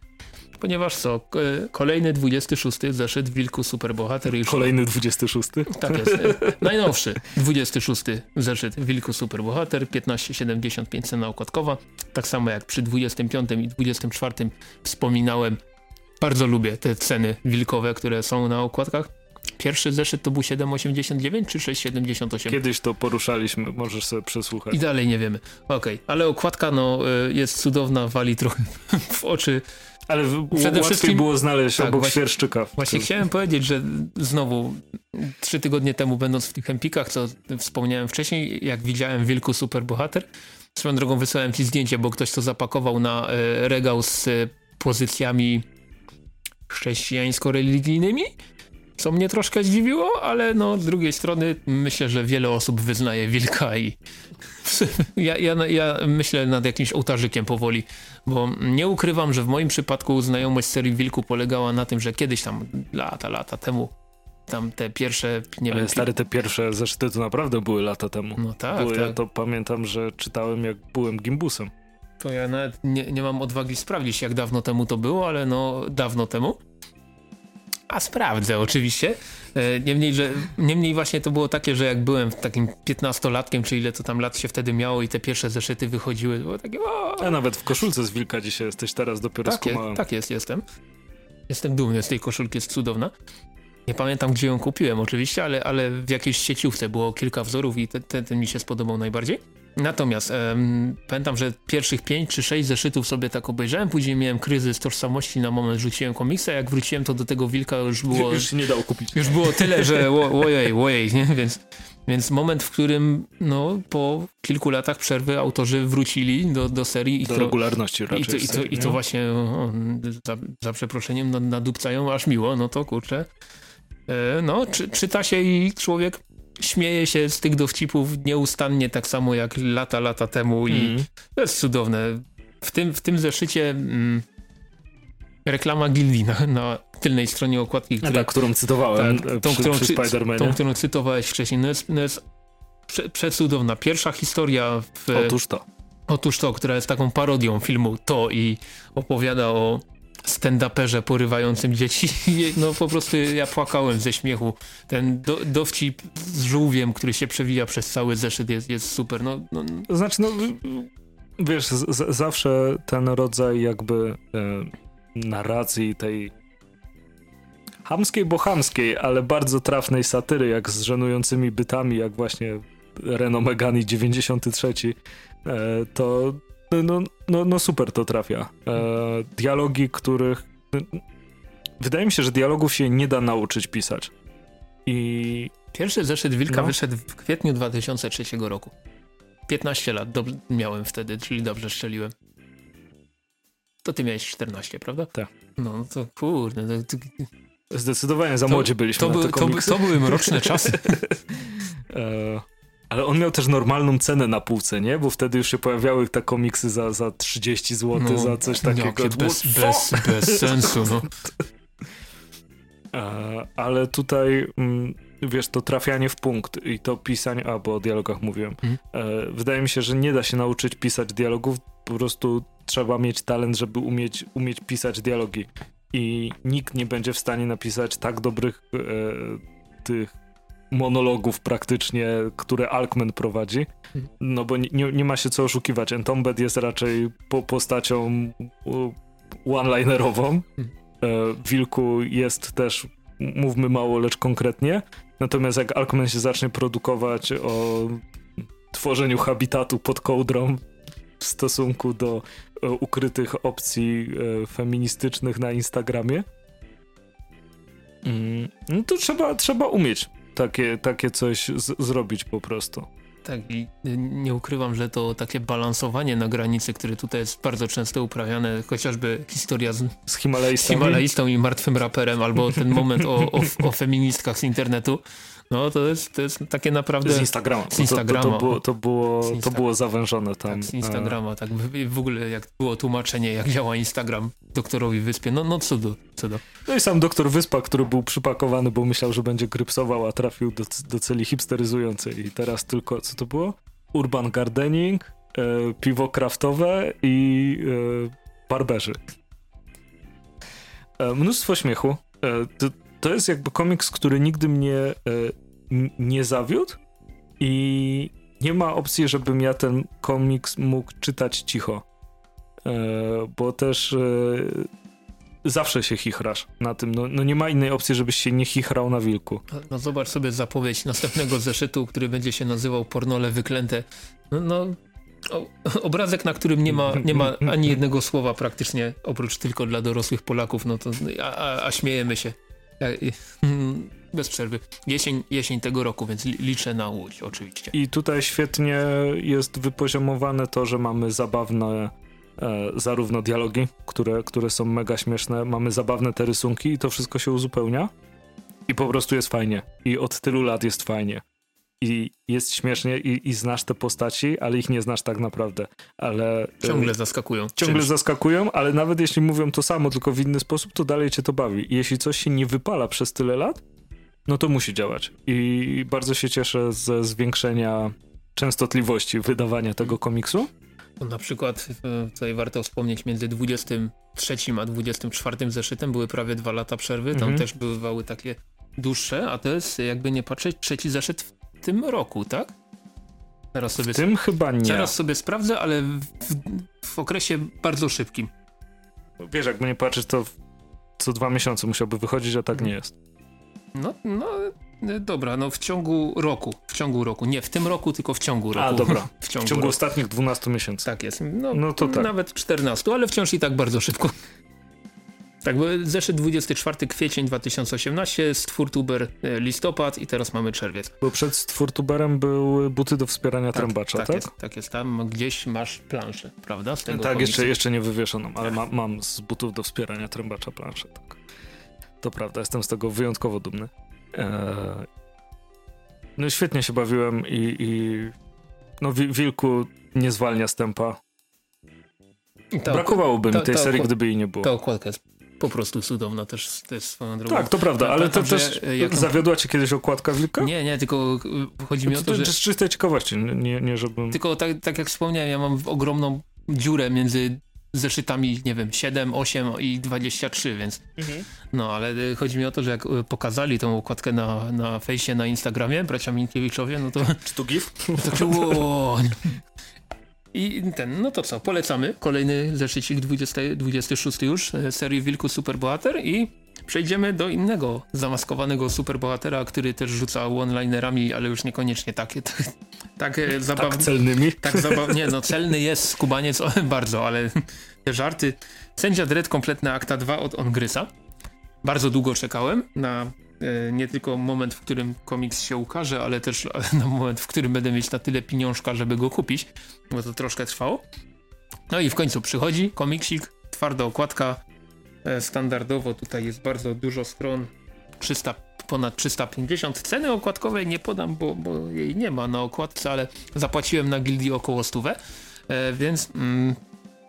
Ponieważ co, kolejny 26 zeszyt Wilku Superbohater już... Kolejny 26? Tak jest. Najnowszy 26 zeszyt Wilku Superbohater, 15,75 cena okładkowa. Tak samo jak przy 25 i 24 wspominałem, bardzo lubię te ceny wilkowe, które są na okładkach. Pierwszy zeszyt to był 7,89 czy 6,78? Kiedyś to poruszaliśmy, możesz sobie przesłuchać. I dalej nie wiemy. Okej, okay. ale okładka no, e, jest cudowna, wali trochę w oczy. Ale Przede łatwiej wszystkim było znaleźć tak, obok właśnie, świerszczyka. Właśnie chciałem powiedzieć, że znowu trzy tygodnie temu będąc w tych empikach, co wspomniałem wcześniej, jak widziałem Wilku Superbohater, swoją drogą wysłałem ci zdjęcie, bo ktoś to zapakował na e, regał z pozycjami chrześcijańsko-religijnymi co mnie troszkę zdziwiło, ale no z drugiej strony myślę, że wiele osób wyznaje wilka i ja, ja, ja myślę nad jakimś ołtarzykiem powoli, bo nie ukrywam, że w moim przypadku znajomość serii Wilku polegała na tym, że kiedyś tam lata, lata temu tam te pierwsze, nie Ale wiem... stary, te pierwsze zeszyty to naprawdę były lata temu. No tak, tak. Ja to pamiętam, że czytałem jak byłem gimbusem. To ja nawet nie, nie mam odwagi sprawdzić jak dawno temu to było, ale no dawno temu. A sprawdzę oczywiście. E, niemniej, że, niemniej właśnie to było takie, że jak byłem takim piętnastolatkiem, czy ile to tam lat się wtedy miało i te pierwsze zeszyty wychodziły, to było takie o! A nawet w koszulce z wilka dzisiaj jesteś teraz dopiero tak skumałem. Jest, tak jest, jestem. Jestem dumny z tej koszulki, jest cudowna. Nie pamiętam, gdzie ją kupiłem oczywiście, ale, ale w jakiejś sieciówce było kilka wzorów i ten, ten, ten mi się spodobał najbardziej. Natomiast um, pamiętam, że pierwszych pięć czy sześć zeszytów sobie tak obejrzałem, później miałem kryzys tożsamości, na moment rzuciłem komiksa, jak wróciłem to do tego wilka już było... Już się nie dało kupić. Już było tyle, że ojej, ojej, nie? Więc, więc moment, w którym no, po kilku latach przerwy autorzy wrócili do, do serii. I do to, regularności raczej. I to, i to, i to właśnie o, za, za, przeproszeniem nadupcają aż miło, no to kurczę E, no, czy, czyta się i człowiek śmieje się z tych dowcipów nieustannie, tak samo jak lata, lata temu i mm. to jest cudowne. W tym, w tym zeszycie mm, reklama Gildii na, na tylnej stronie okładki, która, tak, którą cytowałem tak, tą, przy, którą, przy tą, którą cytowałeś wcześniej, no jest, no jest prze, przecudowna. Pierwsza historia w... Otóż to. Otóż to, która jest taką parodią filmu To i opowiada o stand-uperze porywającym dzieci. No po prostu ja płakałem ze śmiechu. Ten do, dowcip z żółwiem, który się przewija przez cały zeszyt jest, jest super. No, no. Znaczy, no wiesz, z, zawsze ten rodzaj jakby e, narracji tej hamskiej, bo hamskiej, ale bardzo trafnej satyry, jak z żenującymi bytami, jak właśnie Reno Megani 93, e, to no, no, no super to trafia. E, dialogi, których. Wydaje mi się, że dialogów się nie da nauczyć pisać. I. Pierwszy zeszyt Wilka no. wyszedł w kwietniu 2003 roku. 15 lat miałem wtedy, czyli dobrze strzeliłem. To ty miałeś 14, prawda? Tak. No to kurde. To, to... Zdecydowanie za młodzi byliśmy. To, by, to, to, były mroczne czasy. e, ale on miał też normalną cenę na półce, nie? Bo wtedy już się pojawiały te komiksy za, za 30 zł, no, za coś takiego. Bez, bez, bez sensu, no. ale tutaj, mm, wiesz, to trafianie w punkt i to pisanie, a bo o dialogach mówiłem. Hmm? Wydaje mi się, że nie da się nauczyć pisać dialogów, po prostu trzeba mieć talent, żeby umieć, umieć pisać dialogi. I nikt nie będzie w stanie napisać tak dobrych e, tych monologów praktycznie, które Alkman prowadzi, no bo nie, nie ma się co oszukiwać. Entombed jest raczej po postacią one-linerową. E, Wilku jest też, mówmy mało, lecz konkretnie. Natomiast jak Alkman się zacznie produkować o tworzeniu habitatu pod kołdrą w stosunku do e, ukrytych opcji e, feministycznych na Instagramie, mm, no to trzeba, trzeba umieć takie, takie coś z, zrobić po prostu. Tak, i nie ukrywam, że to takie balansowanie na granicy, które tutaj jest bardzo często uprawiane, chociażby historia z, z Himalajstą. Himalajstą i martwym raperem, albo ten moment o, o, o feministkach z internetu, no to jest, to jest takie naprawdę... Z Instagrama. Z Instagrama. To, to, to, było, to, było, to było zawężone tam. Tak, z Instagrama, tak. W, ogóle jak było tłumaczenie, jak działa Instagram doktorowi Wyspie, no, no cudo, cudo. No i sam doktor Wyspa, który był przypakowany, bo myślał, że będzie grypsował, a trafił do, do celi hipsteryzującej i teraz tylko, co to było? Urban gardening, e, piwo kraftowe i e, barberzy. E, mnóstwo śmiechu. E, to, to jest jakby komiks, który nigdy mnie e, nie zawiódł i nie ma opcji, żebym ja ten komiks mógł czytać cicho. E, bo też e, zawsze się chichrasz na tym. No, no, nie ma innej opcji, żebyś się nie chichrał na wilku. No, zobacz sobie zapowiedź następnego zeszytu, który będzie się nazywał Pornole Wyklęte. No, no o, obrazek, na którym nie ma, nie ma ani jednego słowa praktycznie, oprócz tylko dla dorosłych Polaków, no to a, a, a śmiejemy się. Bez przerwy. Jesień, jesień tego roku, więc liczę na Łódź oczywiście. I tutaj świetnie jest wypoziomowane to, że mamy zabawne e, zarówno dialogi, które, które są mega śmieszne, mamy zabawne te rysunki i to wszystko się uzupełnia. I po prostu jest fajnie. I od tylu lat jest fajnie i jest śmiesznie i, i, znasz te postaci, ale ich nie znasz tak naprawdę. Ale e, ciągle zaskakują. Ciągle czymś. zaskakują, ale nawet jeśli mówią to samo, tylko w inny sposób, to dalej cię to bawi. I jeśli coś się nie wypala przez tyle lat, no to musi działać. I bardzo się cieszę ze zwiększenia częstotliwości wydawania tego komiksu. Na przykład e, tutaj warto wspomnieć między 23 a 24 zeszytem były prawie dwa lata przerwy, tam mhm. też bywały takie dłuższe, a to jest jakby nie patrzeć trzeci zeszyt tym roku, tak? Teraz sobie w tym chyba nie. Teraz sobie sprawdzę, ale w, w okresie bardzo szybkim. Wiesz, jakby nie patrzeć, to co dwa miesiące musiałby wychodzić, a tak nie jest. No, no e, dobra, no w ciągu roku, w ciągu roku, nie w tym roku, tylko w ciągu roku. A, dobra, w ciągu, w ciągu ostatnich 12 miesięcy. Tak jest, no, no to tak. nawet 14, ale wciąż i tak bardzo szybko. Tak, bo zeszedł 24 kwiecień 2018, stwórtuber e, listopad i teraz mamy czerwiec. Bo przed stwórtuberem były buty do wspierania tak, trębacza, tak? Tak jest, tak jest, tam gdzieś masz planszę, prawda? Tak, jeszcze, jeszcze nie wywieszoną, ale tak. ma, mam z butów do wspierania trębacza planszę, tak. To prawda, jestem z tego wyjątkowo dumny. E, no świetnie się bawiłem i, i no Wilku nie zwalnia stępa. Ta, Brakowałoby mi tej ta, serii, gdyby jej nie było. Ta okładka jest po prostu cudowna też, też swoją drogą. Tak, to prawda, ale to też jak... zawiodła cię kiedyś okładka Wilka? Nie, nie, tylko chodzi mi o to, to że... To jest czystej ciekawości, nie, nie żebym... Tylko tak, tak jak wspomniałem, ja mam ogromną dziurę między zeszytami, nie wiem, 7, 8 i 23, więc mhm. no, ale chodzi mi o to, że jak e, pokazali tą układkę na, na fejsie, na Instagramie, bracia Minkiewiczowie, no to... Czy to gif? To czuło... I ten, no to co, polecamy. Kolejny zeszycik 20, 26 już e, serii Wilku Superbohater i przejdziemy do innego zamaskowanego superbohatera, który też rzuca one-linerami, ale już niekoniecznie takie. Tak, tak zabawne. Tak celnymi? Tak zabawnie. Nie, no celny jest skubaniec bardzo, ale te żarty. Sędzia Dredd kompletna akta 2 od Ongrysa. Bardzo długo czekałem na nie tylko moment, w którym komiks się ukaże, ale też na moment, w którym będę mieć na tyle pieniążka, żeby go kupić, bo to troszkę trwało. No i w końcu przychodzi komiksik, twarda okładka, e, standardowo tutaj jest bardzo dużo stron, 300, ponad 350. Ceny okładkowej nie podam, bo, bo jej nie ma na okładce, ale zapłaciłem na gildii około stówę, e, więc... Mm,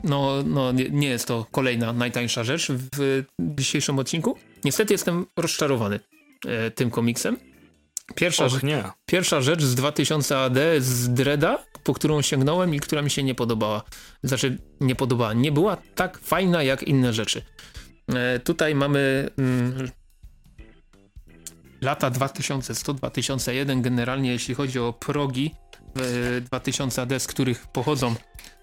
no, no nie, jest to kolejna najtańsza rzecz w dzisiejszym odcinku. Niestety jestem rozczarowany e, tym komiksem. Pierwsza, Och, nie. pierwsza rzecz z 2000 AD z Dreda, po którą sięgnąłem i która mi się nie podobała. Znaczy, nie podobała. Nie była tak fajna jak inne rzeczy. E, tutaj mamy mm, lata 2100-2001 generalnie jeśli chodzi o progi e, 2000 AD, z których pochodzą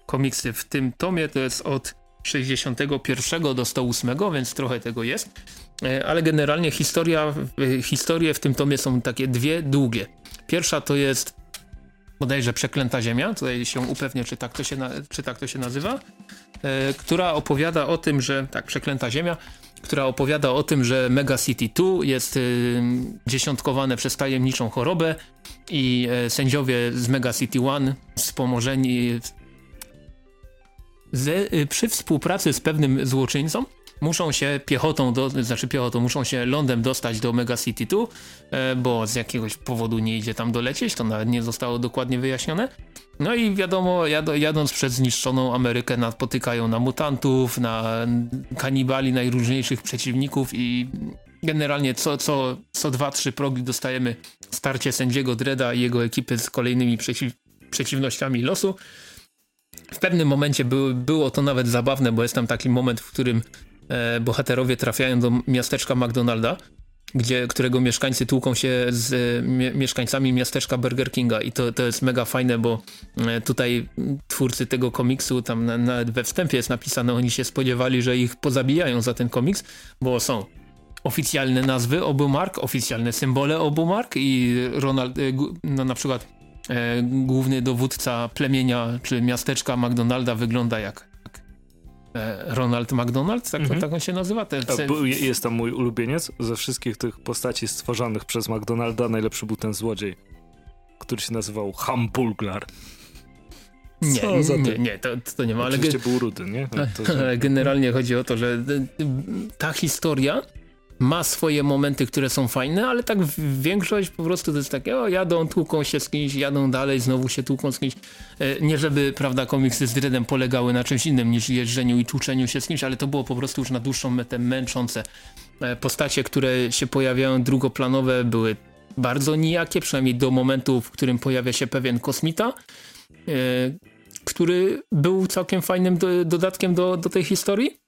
komiksy w tym tomie, to jest od 61 do 108, więc trochę tego jest. E, ale generalnie historia, e, historie w tym tomie są takie dwie długie. Pierwsza to jest bodajże Przeklęta Ziemia, tutaj się upewnię, czy tak to się, na, czy tak to się nazywa, e, która opowiada o tym, że, tak, Przeklęta Ziemia, która opowiada o tym, że Mega City 2 jest y, dziesiątkowane przez tajemniczą chorobę i y, sędziowie z Mega City 1 wspomożeni z, y, przy współpracy z pewnym złoczyńcą muszą się piechotą, do, znaczy piechotą, muszą się lądem dostać do Mega City 2, e, bo z jakiegoś powodu nie idzie tam dolecieć, to nawet nie zostało dokładnie wyjaśnione. No i wiadomo, jad, jadąc przez zniszczoną Amerykę napotykają na mutantów, na kanibali najróżniejszych przeciwników i generalnie co, co, co dwa, trzy progi dostajemy starcie sędziego Dreda i jego ekipy z kolejnymi przeciw, przeciwnościami losu. W pewnym momencie było, było to nawet zabawne, bo jest tam taki moment, w którym bohaterowie trafiają do miasteczka McDonalda, gdzie, którego mieszkańcy tłuką się z e, mie mieszkańcami miasteczka Burger Kinga. I to, to jest mega fajne, bo e, tutaj twórcy tego komiksu, tam na, nawet we wstępie jest napisane, oni się spodziewali, że ich pozabijają za ten komiks, bo są oficjalne nazwy obu mark, oficjalne symbole obu mark i Ronald, e, no na przykład e, główny dowódca plemienia czy miasteczka McDonalda wygląda jak, e, Ronald McDonald, tak, mhm. tak on się nazywa? Ten, jest tam mój ulubieniec. Ze wszystkich tych postaci stworzonych przez McDonalda najlepszy był ten złodziej, który się nazywał Hambulglar. Nie, nie, nie, to, to nie ma. Oczywiście ale, był rudy, nie? No to, ale generalnie chodzi o to, że ta historia ma swoje momenty, które są fajne, ale tak większość po prostu to jest takie, o jadą, tłuką się z kimś, jadą dalej, znowu się tłuką z kimś. E, nie żeby, prawda, komiksy z Dreadem polegały na czymś innym niż jeżdżeniu i tłuczeniu się z kimś, ale to było po prostu już na dłuższą metę męczące. E, postacie, które się pojawiają drugoplanowe były bardzo nijakie, przynajmniej do momentu, w którym pojawia się pewien kosmita, e, który był całkiem fajnym do, dodatkiem do, do tej historii.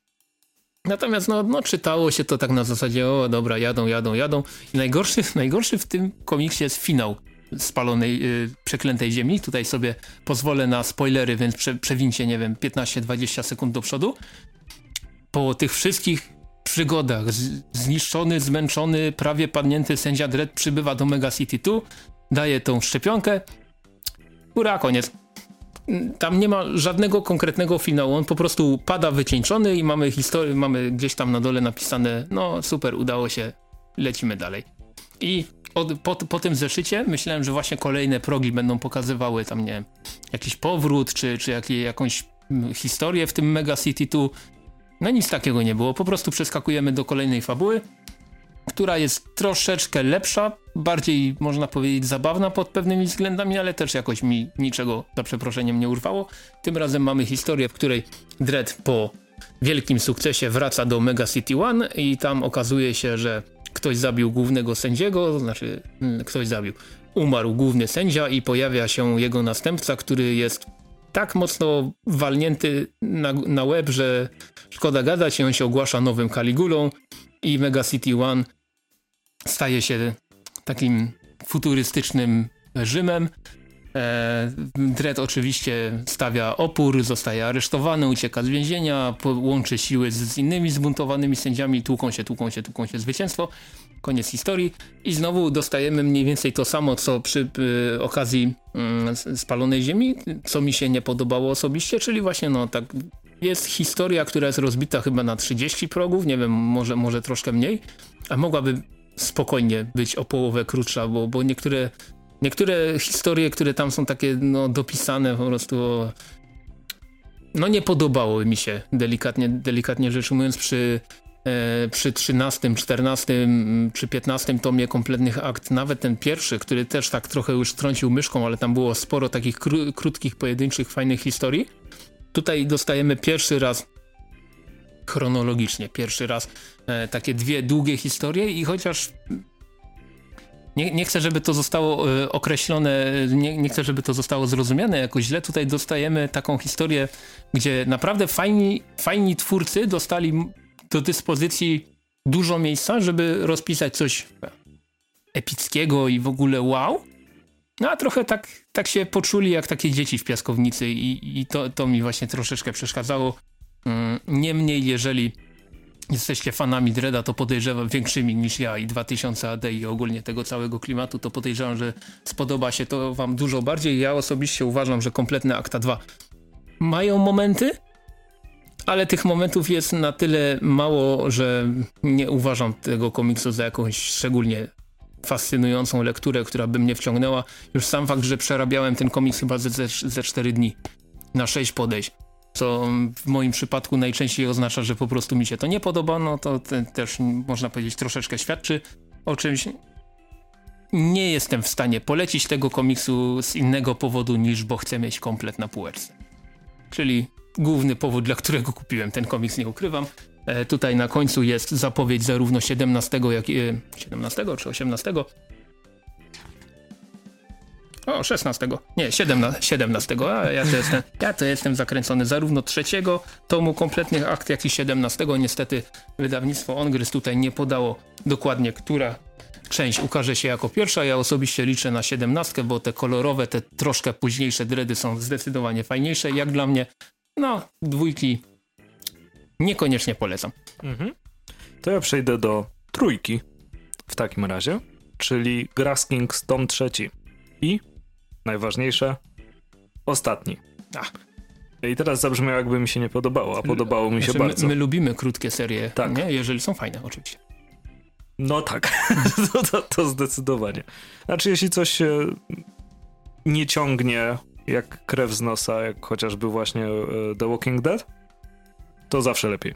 Natomiast no, no, czytało się to tak na zasadzie, o dobra, jadą, jadą, jadą. I najgorszy, najgorszy w tym komiksie jest finał spalonej, yy, przeklętej ziemi. Tutaj sobie pozwolę na spoilery, więc prze, przewincie, nie wiem, 15-20 sekund do przodu. Po tych wszystkich przygodach z, zniszczony, zmęczony, prawie padnięty sędzia Dredd przybywa do Mega City 2, daje tą szczepionkę. Ura, koniec tam nie ma żadnego konkretnego finału, on po prostu pada wycieńczony i mamy historię, mamy gdzieś tam na dole napisane, no super, udało się, lecimy dalej. I od, po, po tym zeszycie myślałem, że właśnie kolejne progi będą pokazywały tam, nie wiem, jakiś powrót, czy, czy jak, jakąś mm, historię w tym Mega City 2. No nic takiego nie było, po prostu przeskakujemy do kolejnej fabuły. Która jest troszeczkę lepsza, bardziej można powiedzieć zabawna pod pewnymi względami, ale też jakoś mi niczego za przeproszeniem nie urwało. Tym razem mamy historię, w której Dredd po wielkim sukcesie wraca do Mega City One i tam okazuje się, że ktoś zabił głównego sędziego, znaczy mm, ktoś zabił, umarł główny sędzia i pojawia się jego następca, który jest tak mocno walnięty na, na łeb, że szkoda gadać i on się ogłasza nowym Caligulą i Mega City One staje się takim futurystycznym Rzymem. E, Dredd oczywiście stawia opór, zostaje aresztowany, ucieka z więzienia, łączy siły z, z innymi zbuntowanymi sędziami, tłuką się, tłuką się, tłuką się, zwycięstwo. Koniec historii. I znowu dostajemy mniej więcej to samo, co przy y, okazji y, spalonej ziemi, co mi się nie podobało osobiście, czyli właśnie no tak jest historia, która jest rozbita chyba na 30 progów, nie wiem, może, może troszkę mniej, a mogłaby spokojnie być o połowę krótsza, bo, bo niektóre, niektóre historie, które tam są takie no, dopisane po prostu no nie podobały mi się delikatnie, delikatnie rzecz ujmując przy e, przy 13, 14 czy 15 tomie kompletnych akt, nawet ten pierwszy, który też tak trochę już trącił myszką, ale tam było sporo takich kró krótkich, pojedynczych, fajnych historii. Tutaj dostajemy pierwszy raz chronologicznie, pierwszy raz e, takie dwie długie historie i chociaż nie, nie chcę, żeby to zostało e, określone, nie, nie, chcę, żeby to zostało zrozumiane jakoś źle. Tutaj dostajemy taką historię, gdzie naprawdę fajni, fajni twórcy dostali do dyspozycji dużo miejsca, żeby rozpisać coś epickiego i w ogóle wow. No a trochę tak, tak się poczuli jak takie dzieci w piaskownicy i, i to, to mi właśnie troszeczkę przeszkadzało. Mm, niemniej, jeżeli jesteście fanami Dreda, to podejrzewam większymi niż ja i 2000 AD i ogólnie tego całego klimatu, to podejrzewam, że spodoba się to wam dużo bardziej. Ja osobiście uważam, że kompletne Akta 2 mają momenty, ale tych momentów jest na tyle mało, że nie uważam tego komiksu za jakąś szczególnie fascynującą lekturę, która by mnie wciągnęła. Już sam fakt, że przerabiałem ten komiks chyba ze, ze, ze 4 dni na 6 podejść, co w moim przypadku najczęściej oznacza, że po prostu mi się to nie podoba, no to te, też można powiedzieć troszeczkę świadczy o czymś. Nie jestem w stanie polecić tego komiksu z innego powodu niż bo chcę mieć komplet na półeczce. Czyli główny powód, dla którego kupiłem ten komiks, nie ukrywam. E, tutaj na końcu jest zapowiedź zarówno 17, jak i 17 e, czy 18. O, 16. Nie, 17, 17. A ja to, jestem, ja to jestem zakręcony zarówno trzeciego tomu kompletnych akt, jak i 17. Niestety wydawnictwo Ongryz tutaj nie podało dokładnie, która część ukaże się jako pierwsza. Ja osobiście liczę na 17, bo te kolorowe, te troszkę późniejsze dredy są zdecydowanie fajniejsze. Jak dla mnie, no, dwójki niekoniecznie polecam. Mhm. To ja przejdę do trójki w takim razie, czyli Graskings tom trzeci i najważniejsze, ostatni. Ach. I teraz zabrzmiało jakby mi się nie podobało, a podobało mi się znaczy, bardzo. My, my, lubimy krótkie serie, tak. nie? jeżeli są fajne oczywiście. No tak, to, to, to, zdecydowanie. Znaczy jeśli coś się nie ciągnie jak krew z nosa, jak chociażby właśnie e, The Walking Dead, to zawsze lepiej.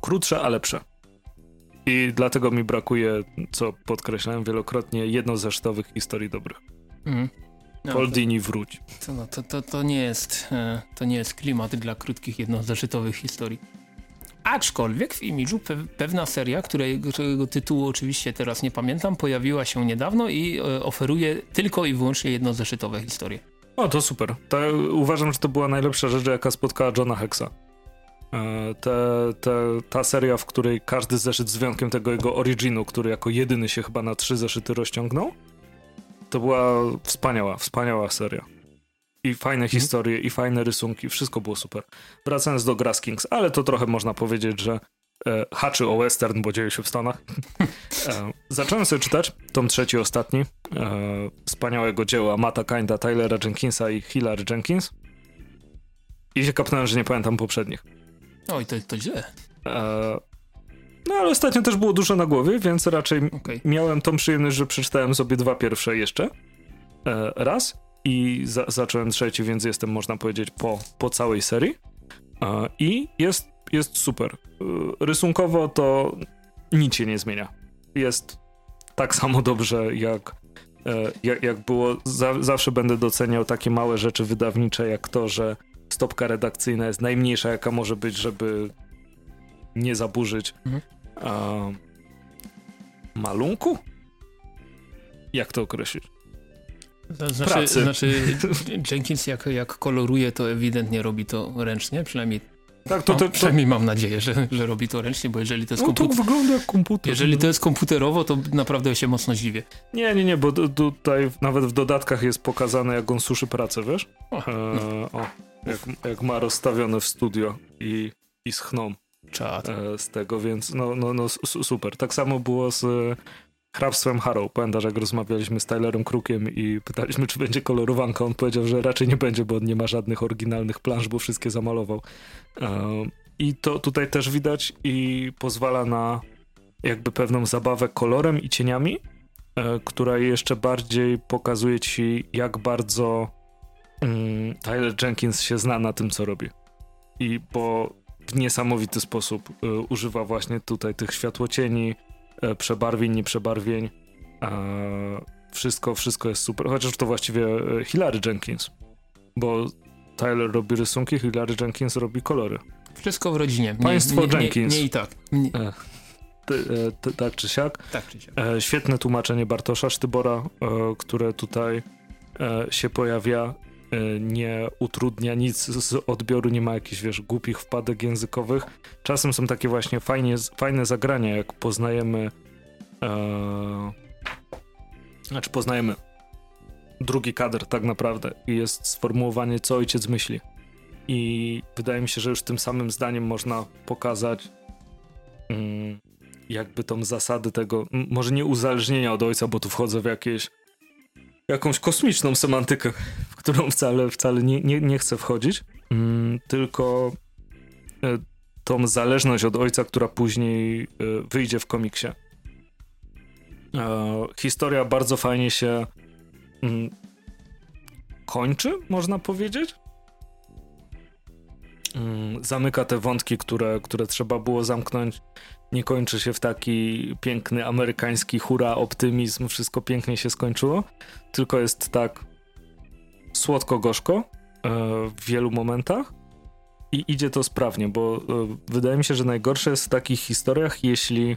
Krótsze, a lepsze. I dlatego mi brakuje, co podkreślałem wielokrotnie, jednozesztowych historii dobrych. Mm. No, Holdini wróć. To, no, to, to, to, nie jest, e, to nie jest klimat dla krótkich, jednozeszytowych historii. Aczkolwiek w imidżu pe pewna seria, którego, którego tytułu oczywiście teraz nie pamiętam, pojawiła się niedawno i e, oferuje tylko i wyłącznie jednozeszytowe historie. O, to super. To, uważam, że to była najlepsza rzecz, jaka spotkała Johna Hexa. E, te, te, ta seria, w której każdy zeszyt z wyjątkiem tego jego originu, który jako jedyny się chyba na trzy zeszyty rozciągnął, to była wspaniała, wspaniała seria. I fajne mhm. historie, i fajne rysunki, wszystko było super. Wracając do Grass Kings, ale to trochę można powiedzieć, że e, haczy o western, bo dzieje się w Stanach. e, zacząłem sobie czytać tom trzeci, ostatni, e, wspaniałego dzieła Mata Kinda, Tylera Jenkinsa i Hilary Jenkins. I się kapnąłem, że nie pamiętam poprzednich. Oj, to, to źle. E, no ale ostatnio też było dużo na głowie, więc raczej okay. miałem tą przyjemność, że przeczytałem sobie dwa pierwsze jeszcze. E, raz i za, zacząłem trzeci, więc jestem, można powiedzieć, po, po całej serii. E, I jest, jest super. E, rysunkowo to nic się nie zmienia. Jest tak samo dobrze, jak, e, jak, jak było. Za, zawsze będę doceniał takie małe rzeczy wydawnicze, jak to, że stopka redakcyjna jest najmniejsza, jaka może być, żeby nie zaburzyć mhm. malunku? Jak to określić? Znaczy, Pracy. znaczy Jenkins jak, jak koloruje, to ewidentnie robi to ręcznie, przynajmniej tak, to, to, to, przynajmniej mam nadzieję, że, że robi to ręcznie, bo jeżeli to jest no, komputer... to wygląda jak komputer. Jeżeli to jest komputerowo, to naprawdę się mocno zdziwię. Nie, nie, nie, bo tutaj nawet w dodatkach jest pokazane, jak on suszy pracę, wiesz? O, e, no. o jak, jak, ma rozstawione w studio i, i schną. Czad. E, z tego, więc no, no, no super. Tak samo było z hrabstwem Harrow. Pamiętasz, jak rozmawialiśmy z Tylerem Krukiem i pytaliśmy, czy będzie kolorowanka. On powiedział, że raczej nie będzie, bo on nie ma żadnych oryginalnych plansz, bo wszystkie zamalował. I to tutaj też widać i pozwala na jakby pewną zabawę kolorem i cieniami, e, która jeszcze bardziej pokazuje ci, jak bardzo mm, Tyler Jenkins się zna na tym, co robi. I bo w niesamowity sposób e, używa właśnie tutaj tych światłocieni, E, przebarwień, nieprzebarwień. Wszystko, wszystko jest super. Chociaż to właściwie e, Hilary Jenkins, bo Tyler robi rysunki, Hilary Jenkins robi kolory. Wszystko w rodzinie. Państwo nie, Jenkins. Nie, nie i tak. Nie. E, tak czy siak. Tak czy siak. świetne tłumaczenie Bartosza Sztybora, które tutaj się pojawia. Nie utrudnia nic z odbioru, nie ma jakichś, wiesz, głupich wpadek językowych. Czasem są takie właśnie fajnie, fajne zagrania, jak poznajemy e, znaczy poznajemy drugi kadr tak naprawdę i jest sformułowanie, co ojciec myśli. I wydaje mi się, że już tym samym zdaniem można pokazać mm, jakby tą zasady tego, może nie uzależnienia od ojca, bo tu wchodzę w jakieś jakąś kosmiczną semantykę, w którą wcale, wcale nie, nie, nie chcę wchodzić, mm, tylko e, tą zależność od ojca, która później e, wyjdzie w komiksie. E, historia bardzo fajnie się mm, kończy, można powiedzieć. Mm, zamyka te wątki, które, które trzeba było zamknąć. Nie kończy się w taki piękny amerykański hura, optymizm, wszystko pięknie się skończyło. Tylko jest tak słodko-gorzko e, w wielu momentach i idzie to sprawnie, bo y, wydaje mi się, że najgorsze jest w takich historiach, jeśli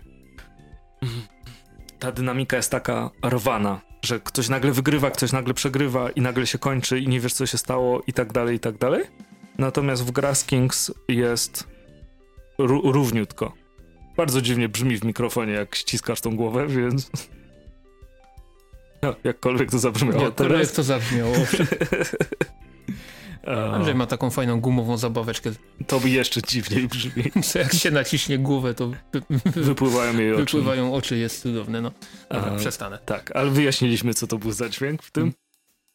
ta dynamika jest taka rwana, że ktoś nagle wygrywa, ktoś nagle przegrywa i nagle się kończy i nie wiesz, co się stało i tak dalej, i tak dalej. Natomiast w Grass Kings jest równiutko. Bardzo dziwnie brzmi w mikrofonie, jak ściskasz tą głowę, więc... No, jakkolwiek to zabrzmiało Jakkolwiek teraz. to zabrzmiało. Andrzej ma taką fajną gumową zabaweczkę. To by jeszcze dziwniej brzmi. Jak się naciśnie głowę, to wypływają jej oczy. Wypływają oczy, jest cudowne, no. Dobra, przestanę. Tak, ale wyjaśniliśmy, co to był za dźwięk w tym.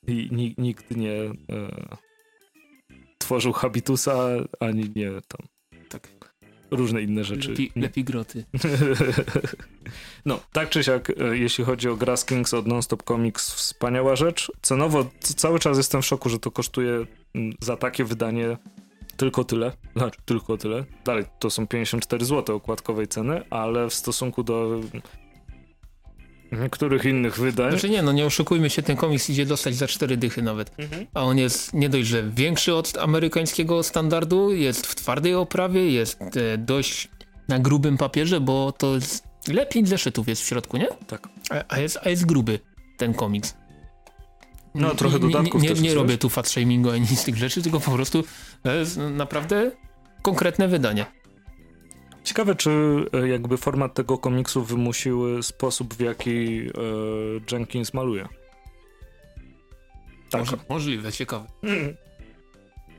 I nikt nie e, tworzył habitusa, ani nie tam. Tak. Różne inne rzeczy. Lepi, lepi groty. no, tak czy siak, e, jeśli chodzi o Grass Kings od Nonstop Comics, wspaniała rzecz. Cenowo cały czas jestem w szoku, że to kosztuje za takie wydanie tylko tyle, znaczy tylko tyle. Dalej to są 54 zł okładkowej ceny, ale w stosunku do niektórych innych wydań. Znaczy nie, no nie oszukujmy się, ten komiks idzie dostać za 4 dychy nawet. Mhm. A on jest nie dość, że większy od amerykańskiego standardu, jest w twardej oprawie, jest e, dość na grubym papierze, bo to jest, ile? 5 zeszytów jest w środku, nie? Tak. A, a, jest, a jest gruby ten komiks. No, trochę dodatków Nie, nie, nie robię tu fat shamingu ani z tych rzeczy, tylko po prostu to jest naprawdę konkretne wydanie. Ciekawe, czy e, jakby format tego komiksu wymusił sposób, w jaki e, Jenkins maluje. Tak. Może, możliwe, ciekawe. Mm.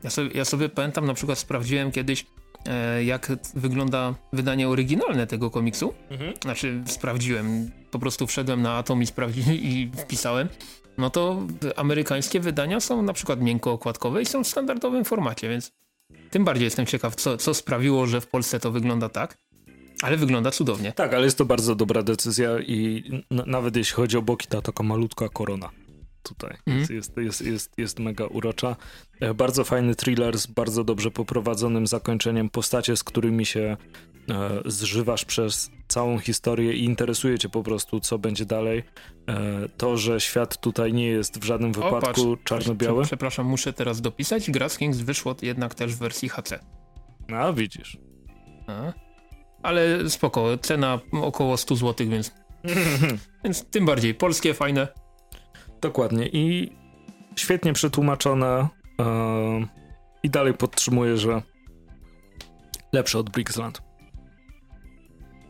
Ja, sobie, ja sobie pamiętam, na przykład sprawdziłem kiedyś, e, jak wygląda wydanie oryginalne tego komiksu. Mhm. Znaczy, sprawdziłem, po prostu wszedłem na Atom i, sprawdziłem i wpisałem no to amerykańskie wydania są na przykład miękko okładkowe i są w standardowym formacie, więc tym bardziej jestem ciekaw, co, co sprawiło, że w Polsce to wygląda tak. Ale wygląda cudownie. Tak, ale jest to bardzo dobra decyzja i nawet jeśli chodzi o boki, to taka malutka korona tutaj. Mm. Jest, jest, jest, jest, jest mega urocza. E, bardzo fajny thriller z bardzo dobrze poprowadzonym zakończeniem. Postacie, z którymi się zżywasz przez całą historię i interesuje cię po prostu, co będzie dalej, to, że świat tutaj nie jest w żadnym wypadku czarno-biały. Przepraszam, muszę teraz dopisać. Grass Kings wyszło jednak też w wersji HC. A, widzisz. A. Ale spoko, cena około 100 zł, więc, więc tym bardziej polskie, fajne. Dokładnie i świetnie przetłumaczone yy, i dalej podtrzymuję, że lepsze od Brixland.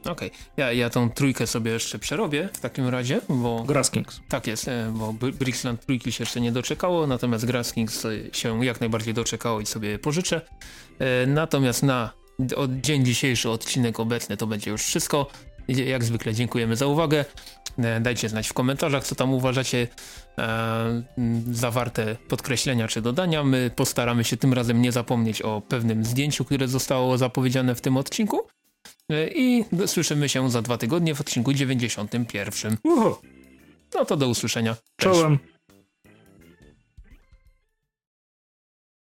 Okej, okay. ja, ja tą trójkę sobie jeszcze przerobię w takim razie, bo... Graskings. Tak jest, e, bo Brixland trójki się jeszcze nie doczekało, natomiast Graskings się jak najbardziej doczekało i sobie pożyczę. E, natomiast na od dzień dzisiejszy odcinek obecny to będzie już wszystko. Jak zwykle dziękujemy za uwagę. E, dajcie znać w komentarzach, co tam uważacie e, zawarte podkreślenia czy dodania. My postaramy się tym razem nie zapomnieć o pewnym zdjęciu, które zostało zapowiedziane w tym odcinku. E, I słyszymy się za dwa tygodnie w odcinku 91. Uhu. No to do usłyszenia. Cześć. Czołem.